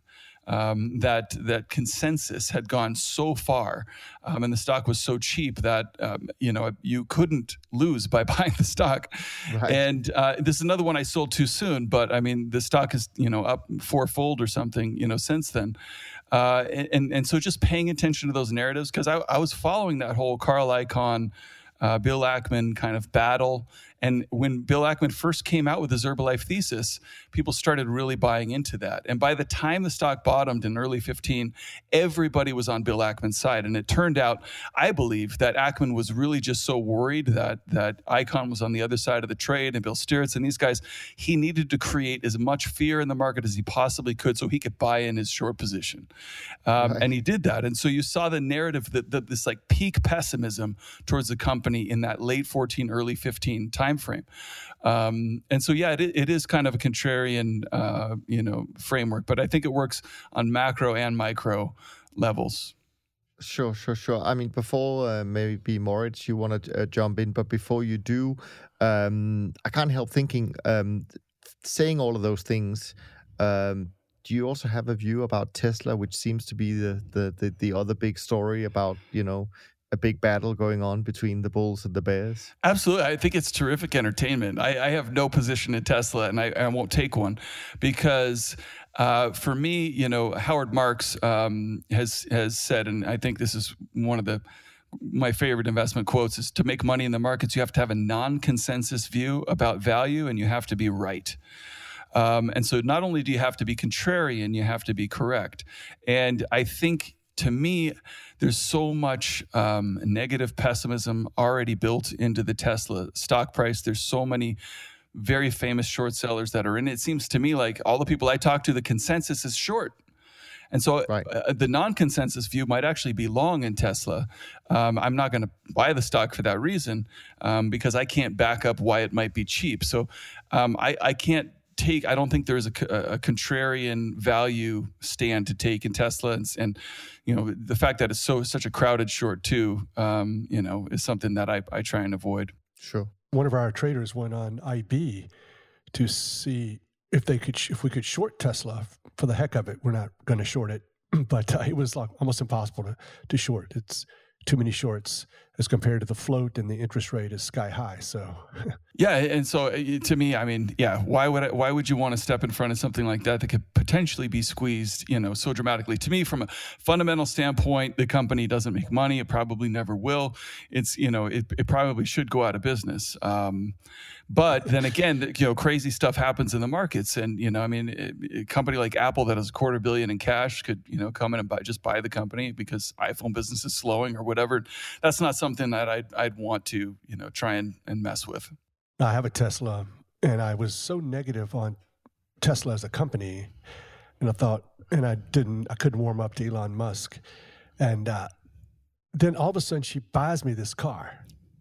um, that that consensus had gone so far, um, and the stock was so cheap that um, you know you couldn't lose by (laughs) buying the stock. Right. And uh, this is another one I sold too soon, but I mean the stock is you know up fourfold or something you know since then. Uh, and and so just paying attention to those narratives because I, I was following that whole Carl Icahn, uh, Bill Ackman kind of battle, and when Bill Ackman first came out with his Herbalife thesis, people started really buying into that. And by the time the stock bottomed in early 15, everybody was on Bill Ackman's side. And it turned out, I believe, that Ackman was really just so worried that that Icahn was on the other side of the trade and Bill Stiritz and these guys. He needed to create as much fear in the market as he possibly could so he could buy in his short position. Um, right. And he did that. And so you saw the narrative that, that this like peak pessimism towards the company in that late 14, early 15 time time frame. Um, and so, yeah, it, it is kind of a contrarian, uh, you know, framework, but I think it works on macro and micro levels. Sure, sure, sure. I mean, before uh, maybe Moritz, you want to uh, jump in, but before you do, um, I can't help thinking, um, saying all of those things. Um, do you also have a view about Tesla, which seems to be the, the the the other big story about you know a big battle going on between the Bulls and the Bears? Absolutely. I think it's terrific entertainment. I, I have no position in Tesla and I, I won't take one because uh, for me, you know, Howard Marks um, has has said, and I think this is one of the my favorite investment quotes is to make money in the markets, you have to have a non-consensus view about value and you have to be right. Um, and so not only do you have to be contrarian, you have to be correct. And I think to me, there's so much um, negative pessimism already built into the Tesla stock price. There's so many very famous short sellers that are in it. It seems to me like all the people I talk to, the consensus is short. And so right. uh, the non consensus view might actually be long in Tesla. Um, I'm not going to buy the stock for that reason um, because I can't back up why it might be cheap. So um, I, I can't take i don't think there's a, a, contrarian value stand to take in tesla. And, and, you know the fact that it's so such a crowded short too um, you know is something that I, I try and avoid. Sure. One of our traders went on ib to see if they could if we could short tesla. For the heck of it we're not going to short it. (clears throat) But uh, it was like almost impossible to, to short. It's too many shorts as compared to the float and the interest rate is sky high. So, (laughs) yeah, and so uh, to me, I mean, yeah, why would I, why would you want to step in front of something like that that could potentially be squeezed, you know, so dramatically? To me, from a fundamental standpoint, the company doesn't make money. It probably never will. It's you know, it, it probably should go out of business. Um, but then again, you know, crazy stuff happens in the markets, and you know, I mean, a company like Apple that has a quarter billion in cash could you know come in and buy just buy the company because iPhone business is slowing or whatever. That's not something that I'd I'd want to you know try and, and mess with. I have a Tesla, and I was so negative on Tesla as a company, and I thought, and I didn't, I couldn't warm up to Elon Musk, and uh, then all of a sudden she buys me this car.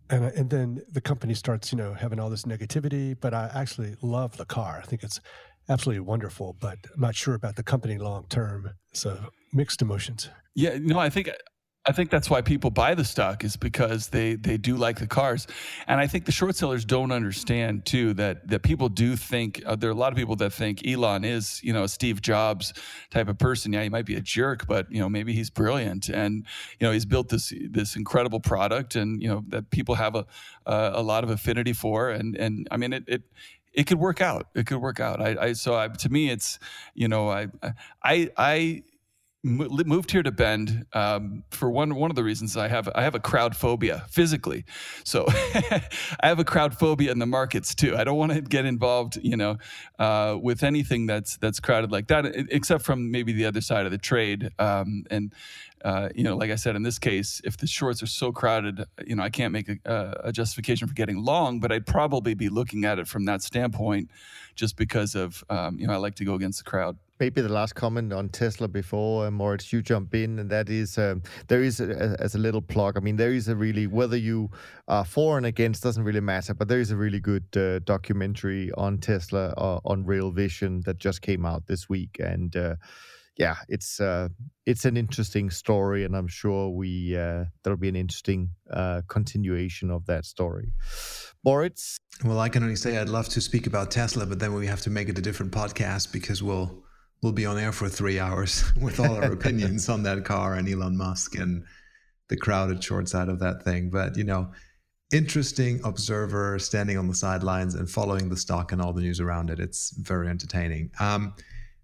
And and then the company starts you know having all this negativity but i actually love the car. I think it's absolutely wonderful but i'm not sure about the company long term. So mixed emotions. Yeah no i think I think that's why people buy the stock is because they they do like the cars, and I think the short sellers don't understand too that that people do think uh, there are a lot of people that think Elon is you know a Steve Jobs type of person. Yeah, he might be a jerk, but you know maybe he's brilliant, and you know he's built this this incredible product, and you know that people have a a, a lot of affinity for, and and I mean it it it could work out. It could work out. I, I so I, to me, it's you know I I I moved here to Bend um, for one one of the reasons I have I have a crowd phobia physically, so (laughs) I have a crowd phobia in the markets too. I don't want to get involved, you know, uh, with anything that's that's crowded like that, except from maybe the other side of the trade. Um, and uh, you know, like I said, in this case, if the shorts are so crowded, you know, I can't make a, a justification for getting long, but I'd probably be looking at it from that standpoint, just because of um, you know I like to go against the crowd maybe the last comment on Tesla before, uh, Moritz, you jump in, and that is um, there is a, as a little plug. I mean, there is a really whether you are for and against doesn't really matter, but there is a really good uh, documentary on Tesla uh, on Real Vision that just came out this week, and uh, yeah, it's uh, it's an interesting story, and I'm sure we uh, there'll be an interesting continuation of that story. Moritz. Well, I can only say I'd love to speak about Tesla, but then we have to make it a different podcast because we'll we'll be on air for three hours (laughs) with all our (laughs) opinions on that car and Elon Musk and the crowded short side of that thing. But you know, interesting observer standing on the sidelines and following the stock and all the news around it. It's very entertaining. Um,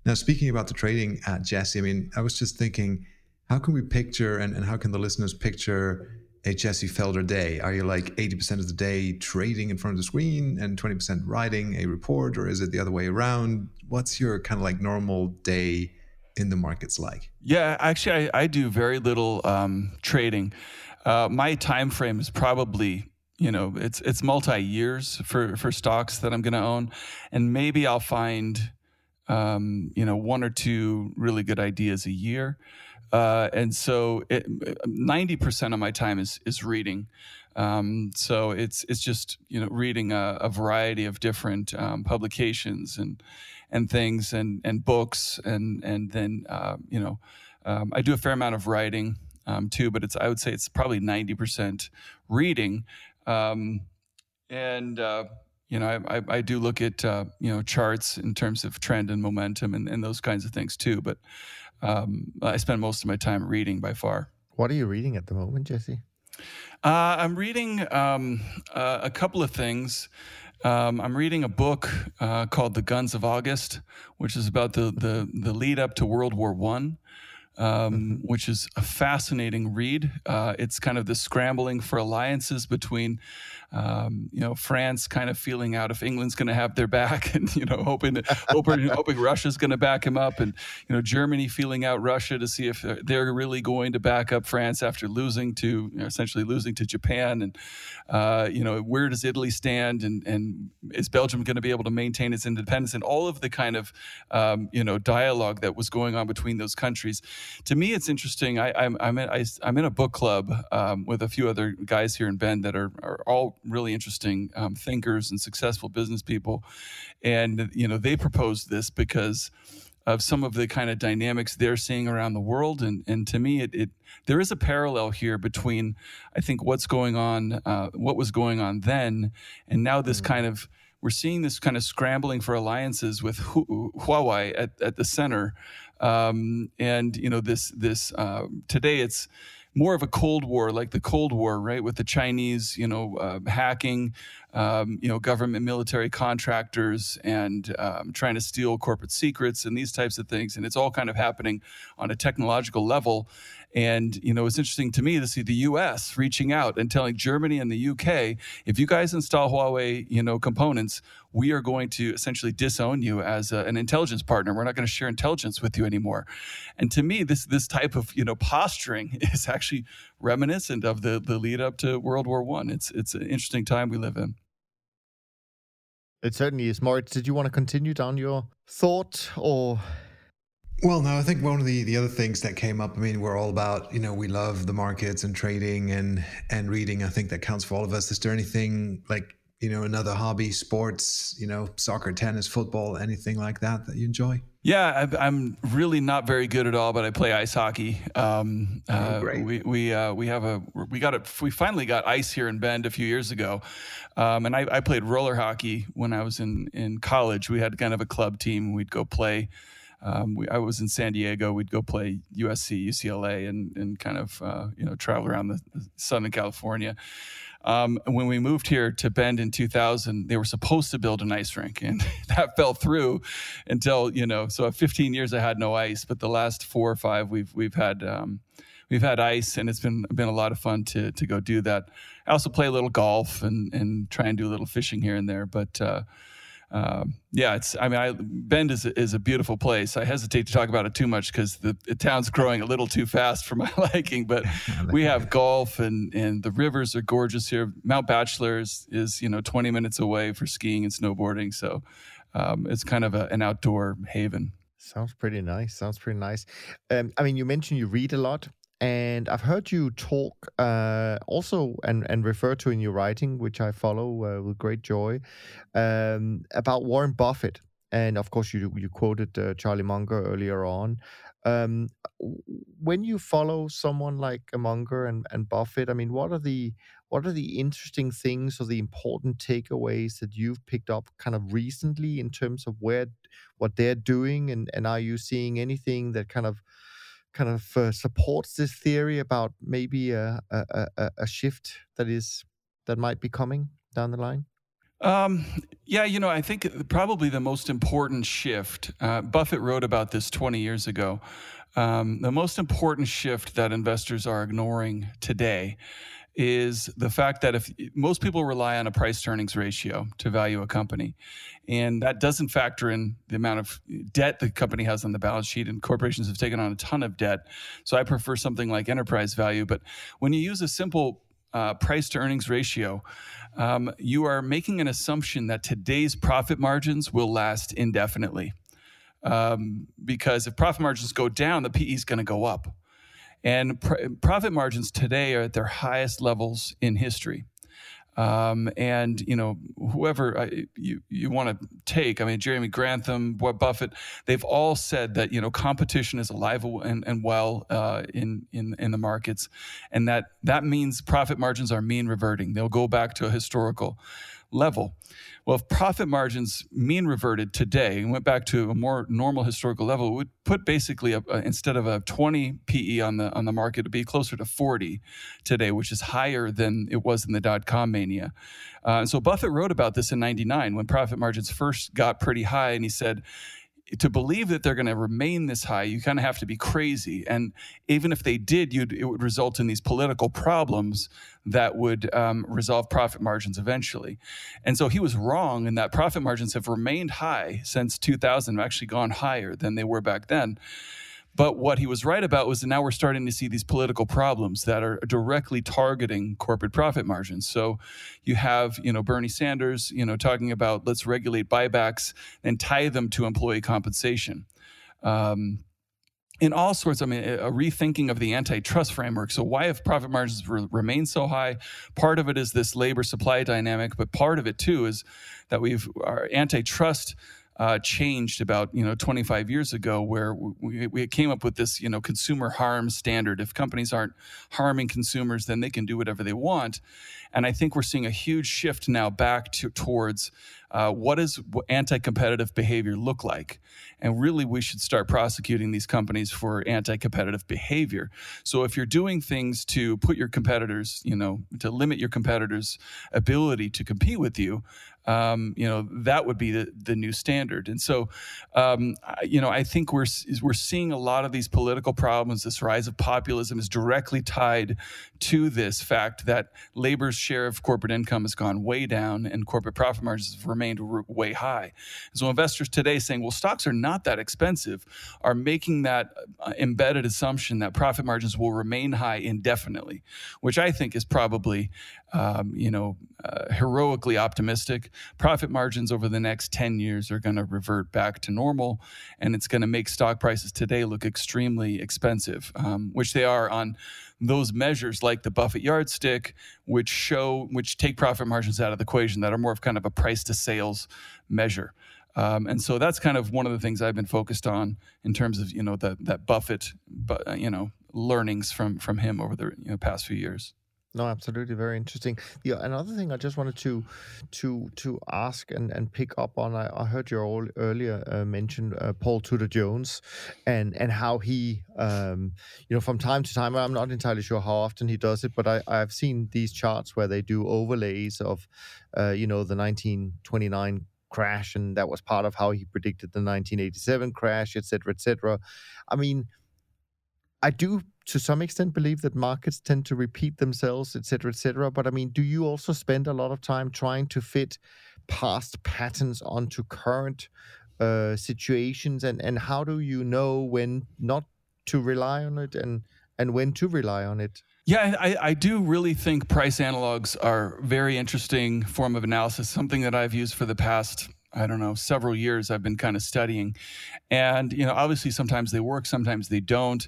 now, speaking about the trading at Jesse, I mean, I was just thinking, how can we picture and, and how can the listeners picture a Jesse Felder day? Are you like 80% of the day trading in front of the screen and 20% writing a report, or is it the other way around? What's your kind of like normal day in the markets like? Yeah, actually, I, I do very little um, trading. Uh, my time frame is probably you know it's it's multi years for for stocks that I'm going to own, and maybe I'll find um, you know one or two really good ideas a year. Uh, and so ninety percent of my time is is reading. Um, so it's it's just you know reading a, a variety of different um, publications and and things and and books and and then uh, you know um, I do a fair amount of writing um, too, but it's I would say it's probably ninety percent reading, um, and uh, you know I, I, I, do look at uh, you know charts in terms of trend and momentum and, and those kinds of things too, but um, I spend most of my time reading by far. What are you reading at the moment, Jesse? Uh, I'm reading um, uh, a couple of things. Um, I'm reading a book uh, called "The Guns of August," which is about the the, the lead up to World War One um, mm-hmm. which is a fascinating read. Uh, it's kind of the scrambling for alliances between, um, you know, France kind of feeling out if England's going to have their back, (laughs) and you know, hoping hoping, hoping Russia's going to back him up, and you know, Germany feeling out Russia to see if they're really going to back up France after losing to you know, essentially losing to Japan, and uh, you know, where does Italy stand, and and is Belgium going to be able to maintain its independence, and all of the kind of um, you know dialogue that was going on between those countries. To me, it's interesting. I, I'm I'm in, I, am in a book club um, with a few other guys here in Bend that are are all really interesting um, thinkers and successful business people, and you know they proposed this because of some of the kind of dynamics they're seeing around the world. And, and to me, it, it there is a parallel here between, I think, what's going on, uh, what was going on then, and now this mm-hmm. kind of, we're seeing this kind of scrambling for alliances with Huawei at, at the center. Um, and you know this this uh, today it's more of a Cold War, like the Cold War, right, with the Chinese, you know, uh, hacking, um, you know, government military contractors and um, trying to steal corporate secrets and these types of things. And it's all kind of happening on a technological level. And, you know, it's interesting to me to see the US reaching out and telling Germany and the UK, if you guys install Huawei, you know, components, we are going to essentially disown you as a, an intelligence partner. We're not going to share intelligence with you anymore. And to me, this this type of you know posturing (laughs) is actually reminiscent of the the lead up to World War One. It's it's an interesting time we live in. It certainly is. Moritz, did you want to continue down your thought or? Well, no, I think one of the, the other things that came up, I mean, we're all about, you know, we love the markets and trading and, and reading. I think that counts for all of us. Is there anything like, you know, another hobby, sports, you know, soccer, tennis, football, anything like that that you enjoy? Yeah, I, am really not very good at all, but I play ice hockey. Um, oh, uh, great. We we uh, we have a we got it. We finally got ice here in Bend a few years ago, um, and I, I, played roller hockey when I was in in college. We had kind of a club team. We'd go play. Um, we, I was in San Diego. We'd go play USC, UCLA, and and kind of uh, you know travel around the, the Southern California. Um, when we moved here to Bend in 2000, they were supposed to build an ice rink, and (laughs) that fell through until you know. So 15 years I had no ice, but the last four or five we've we've had um, we've had ice, and it's been been a lot of fun to to go do that. I also play a little golf and and try and do a little fishing here and there, but. Uh, um, yeah, it's. I mean, I, Bend is a, is a beautiful place. I hesitate to talk about it too much because the, the, town's growing a little too fast for my (laughs) liking. But (laughs) we have golf and and the rivers are gorgeous here. Mount Bachelor is, is you know 20 minutes away for skiing and snowboarding, so um, it's kind of a, an outdoor haven. Sounds pretty nice. Sounds pretty nice. Um, I mean, you mentioned you read a lot and I've heard you talk uh, also and, and refer to in your writing, which I follow uh, with great joy, um, about Warren Buffett. And of course, you you quoted uh, Charlie Munger earlier on. Um, when you follow someone like Munger and, and Buffett, I mean, what are the what are the interesting things or the important takeaways that you've picked up kind of recently in terms of where what they're doing, and and are you seeing anything that kind of kind of uh, supports this theory about maybe a, a, a, a, shift that is that might be coming down the line? Um, yeah, you know, I think probably the most important shift. Uh, Buffett wrote about this 20 years ago. Um, the most important shift that investors are ignoring today is the fact that if most people rely on a price to earnings ratio to value a company, and that doesn't factor in the amount of debt the company has on the balance sheet, and corporations have taken on a ton of debt. So I prefer something like enterprise value. But when you use a simple uh, price to earnings ratio, um, you are making an assumption that today's profit margins will last indefinitely. Um, because if profit margins go down, the PE is going to go up. And pr- profit margins today are at their highest levels in history. Um, and you know whoever uh, you you want to take, I mean Jeremy Grantham, Buffett, they've all said that you know competition is alive and, and well uh, in in in the markets, and that that means profit margins are mean reverting. They'll go back to a historical level. Well, if profit margins mean reverted today and went back to a more normal historical level, it would put basically a, a, instead of a 20 PE on the on the market, it'd be closer to 40 today, which is higher than it was in the dot com mania. Uh, and so Buffett wrote about this in '99 when profit margins first got pretty high, and he said to believe that they're going to remain this high, you kind of have to be crazy. And even if they did, it would result in these political problems that would um, resolve profit margins eventually. And so he was wrong in that profit margins have remained high since 2000, actually gone higher than they were back then. But what he was right about was that now we're starting to see these political problems that are directly targeting corporate profit margins. So you have, you know, Bernie Sanders, you know, talking about let's regulate buybacks and tie them to employee compensation. Um, in all sorts, I mean, a rethinking of the antitrust framework. So, why have profit margins re- remained so high? Part of it is this labor supply dynamic, but part of it too is that we've our antitrust uh, changed about you know 25 years ago, where we, we came up with this you know consumer harm standard. If companies aren't harming consumers, then they can do whatever they want. And I think we're seeing a huge shift now back to, towards uh, what does anti-competitive behavior look like, and really we should start prosecuting these companies for anti-competitive behavior. So if you're doing things to put your competitors, you know, to limit your competitors' ability to compete with you, um, you know that would be the, the new standard. And so, um, you know, I think we're we're seeing a lot of these political problems. This rise of populism is directly tied to this fact that labor's share of corporate income has gone way down, and corporate profit margins have remained way high. And so, investors today saying, "Well, stocks are not that expensive," are making that uh, embedded assumption that profit margins will remain high indefinitely, which I think is probably um, you know, uh, heroically optimistic. Profit margins over the next 10 years are going to revert back to normal, and it's going to make stock prices today look extremely expensive, um, which they are on those measures like the Buffett yardstick, which show, which take profit margins out of the equation that are more of kind of a price to sales measure. Um, and so that's kind of one of the things I've been focused on in terms of you know that that Buffett, uh, you know learnings from from him over the you know, past few years. No, absolutely, very interesting. Yeah, another thing I just wanted to to to ask and, and pick up on. I, I heard you all earlier uh, mention uh, Paul Tudor Jones, and and how he, um, you know, from time to time. I'm not entirely sure how often he does it, but I I've seen these charts where they do overlays of, uh, you know, the 1929 crash, and that was part of how he predicted the 1987 crash, et cetera, et cetera. I mean, I do to some extent believe that markets tend to repeat themselves, et cetera, et cetera. But I mean, do you also spend a lot of time trying to fit past patterns onto current uh, situations, and and how do you know when not to rely on it and and when to rely on it? Yeah, I, I do really think price analogs are very interesting form of analysis. Something that I've used for the past I don't know, several years I've been kind of studying. And, you know, obviously sometimes they work, sometimes they don't.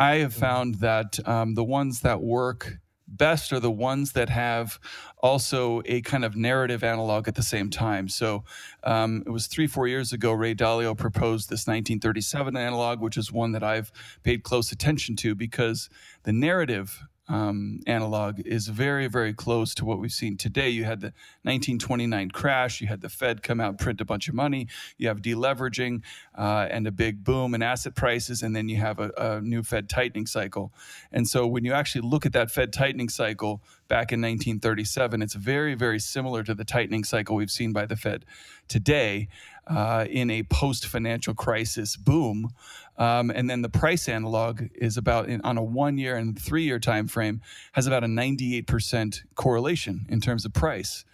I have mm-hmm. found that um, the ones that work best are the ones that have also a kind of narrative analog at the same time. So um, it was three, four years ago, Ray Dalio proposed this 1937 analog, which is one that I've paid close attention to because the narrative um, analog is very, very close to what we've seen today. You had the 1929 crash, you had the Fed come out print a bunch of money, you have deleveraging uh, and a big boom in asset prices, and then you have a, a new Fed tightening cycle. And so when you actually look at that Fed tightening cycle back in 1937, it's very, very similar to the tightening cycle we've seen by the Fed today uh, in a post financial crisis boom. Um, and then the price analog is about in, on a one year and three year time frame has about a 98% correlation in terms of price.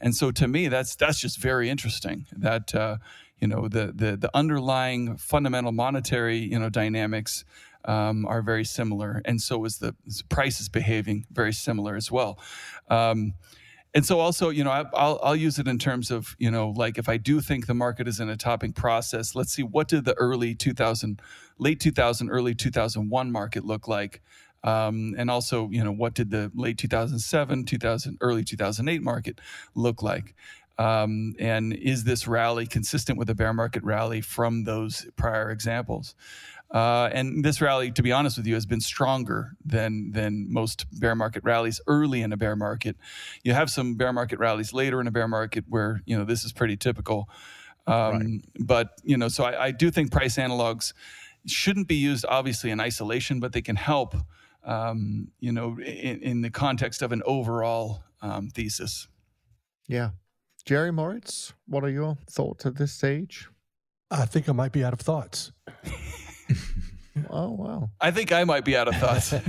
And so to me, that's that's just very interesting that uh, you know the, the the underlying fundamental monetary you know dynamics um, are very similar, and so is the price is behaving very similar as well. Um, and so also you know I, will I'll use it in terms of you know like if i do think the market is in a topping process let's see what did the early 2000 late 2000 early 2001 market look like? Um, and also you know what did the late 2007 2000 early 2008 market look like? Um, and is this rally consistent with a bear market rally from those prior examples uh, and this rally, to be honest with you, has been stronger than than most bear market rallies early in a bear market. You have some bear market rallies later in a bear market where you know this is pretty typical. Um, right. But you know, so I, I, do think price analogs shouldn't be used obviously in isolation, but they can help. Um, you know, in, in, the context of an overall um, thesis. Yeah, Jerry Moritz, what are your thoughts at this stage? I think I might be out of thoughts. (laughs) oh wow! I think I might be out of thoughts. (laughs)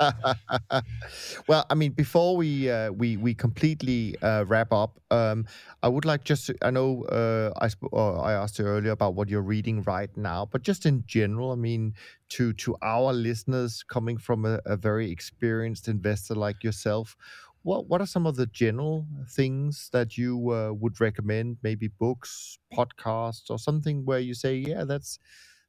(laughs) well, I mean, before we uh, we we completely uh, wrap up, um, I would like just to, I know uh, I sp- uh, I asked you earlier about what you're reading right now, but just in general, I mean, to to our listeners coming from a, a very experienced investor like yourself, what what are some of the general things that you uh, would recommend? Maybe books, podcasts, or something where you say, yeah, that's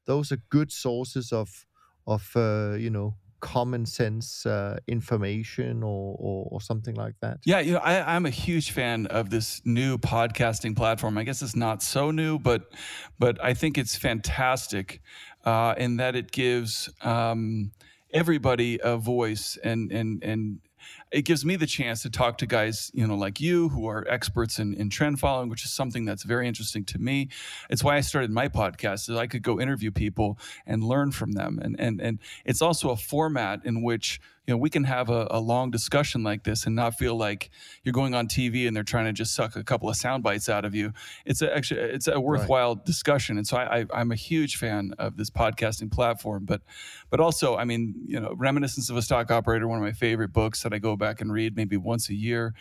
those are good sources of of uh, you know common sense uh, information or, or, or something like that. Yeah, you know, I, am a huge fan of this new podcasting platform. I guess it's not so new, but but I think it's fantastic uh, in that it gives. Um, everybody a voice and and and it gives me the chance to talk to guys, you know, like you who are experts in, in trend following, which is something that's very interesting to me. It's why I started my podcast, so I could go interview people and learn from them. And and and it's also a format in which you know we can have a, a long discussion like this and not feel like you're going on TV and they're trying to just suck a couple of sound bites out of you. It's a, actually it's a worthwhile right. discussion, and so I, I, am a huge fan of this podcasting platform. But but also, I mean, you know, Reminiscence of a Stock Operator, one of my favorite books that I go back and read maybe once a year.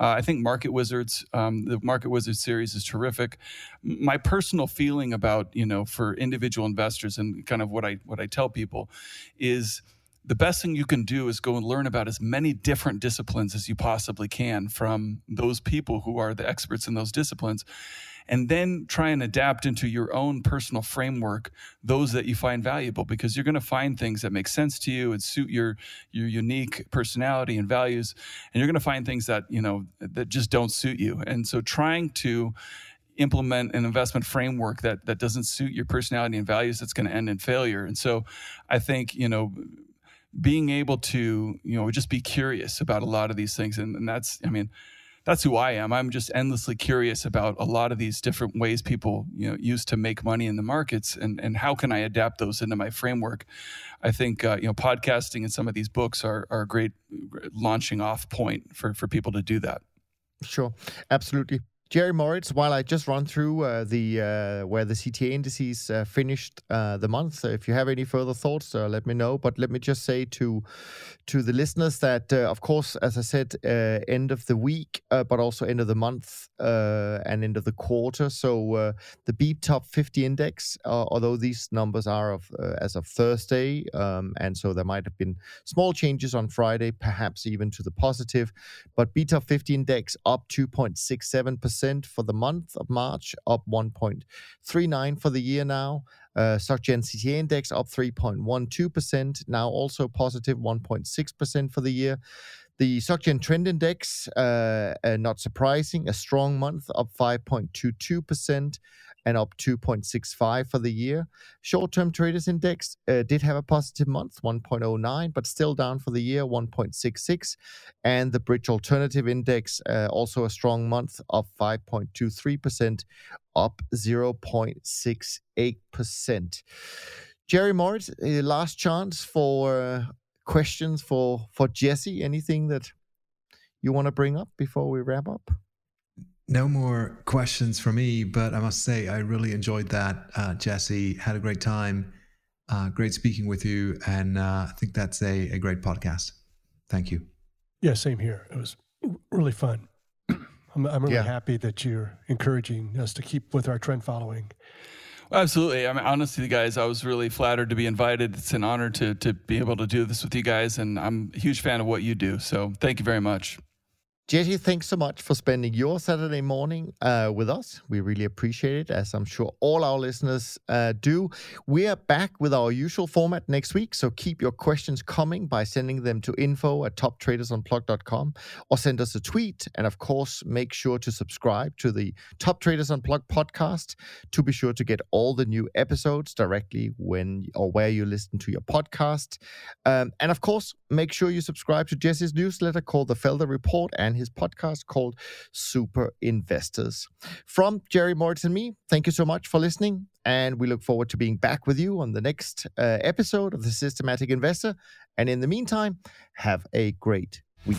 Uh, I think Market Wizards, um, the Market Wizards series is terrific. My personal feeling about you know for individual investors and kind of what I what I tell people is the best thing you can do is go and learn about as many different disciplines as you possibly can from those people who are the experts in those disciplines and then try and adapt into your own personal framework those that you find valuable because you're going to find things that make sense to you and suit your your unique personality and values and you're going to find things that you know that just don't suit you. And so trying to implement an investment framework that that doesn't suit your personality and values that's going to end in failure. And so i think you know being able to you know just be curious about a lot of these things and, and that's i mean that's who I am. I'm just endlessly curious about a lot of these different ways people you know use to make money in the markets, and and how can I adapt those into my framework. I think uh, you know podcasting and some of these books are are a great launching off point for for people to do that. Sure, absolutely. Jerry Moritz, while I just run through uh, the uh, where the CTA indices uh, finished uh, the month, if you have any further thoughts, uh, let me know. But let me just say to to the listeners that, uh, of course, as I said, end of the week, but also end of the month and end of the quarter. So the BTOP 50 Index, although these numbers are of as of Thursday, um, and so there might have been small changes on Friday, perhaps even to the positive, but BTOP 50 Index up 2.67 percent percent for the month of March, up 1.39 for the year now. Uh, SocGen CTA index up 3.12%, now also positive 1.6% for the year. The SocGen Trend Index, uh, uh, not surprising, a strong month, up 5.22% and up 2.65 for the year. Short-term traders index uh, did have a positive month, 1.09, but still down for the year, 1.66. And the bridge alternative index uh, also a strong month, up 5.23%, up 0.68%. Jerry Moritz, uh, last chance for uh, questions for for Jesse. Anything that you want to bring up before we wrap up? No more questions for me, but I must say I really enjoyed that, uh, Jesse. Had a great time. Uh, great speaking with you, and uh, I think that's a, a great podcast. Thank you. Yeah, same here. It was really fun. (clears throat) I'm, I'm really yeah. happy that you're encouraging us to keep with our trend following. Well, absolutely. I mean, honestly, guys, I was really flattered to be invited. It's an honor to to be able to do this with you guys, and I'm a huge fan of what you do. So, thank you very much. Jesse, thanks so much for spending your Saturday morning uh, with us. We really appreciate it, as I'm sure all our listeners uh, do. We are back with our usual format next week, so keep your questions coming by sending them to info at toptradersunplugged.com or send us a tweet. And of course, make sure to subscribe to the Top Traders Unplugged podcast to be sure to get all the new episodes directly when or where you listen to your podcast. Um, and of course, make sure you subscribe to Jesse's newsletter called The Felder Report and and his podcast called Super Investors. From Jerry Moritz and me, thank you so much for listening. And we look forward to being back with you on the next uh, episode of The Systematic Investor. And in the meantime, have a great week.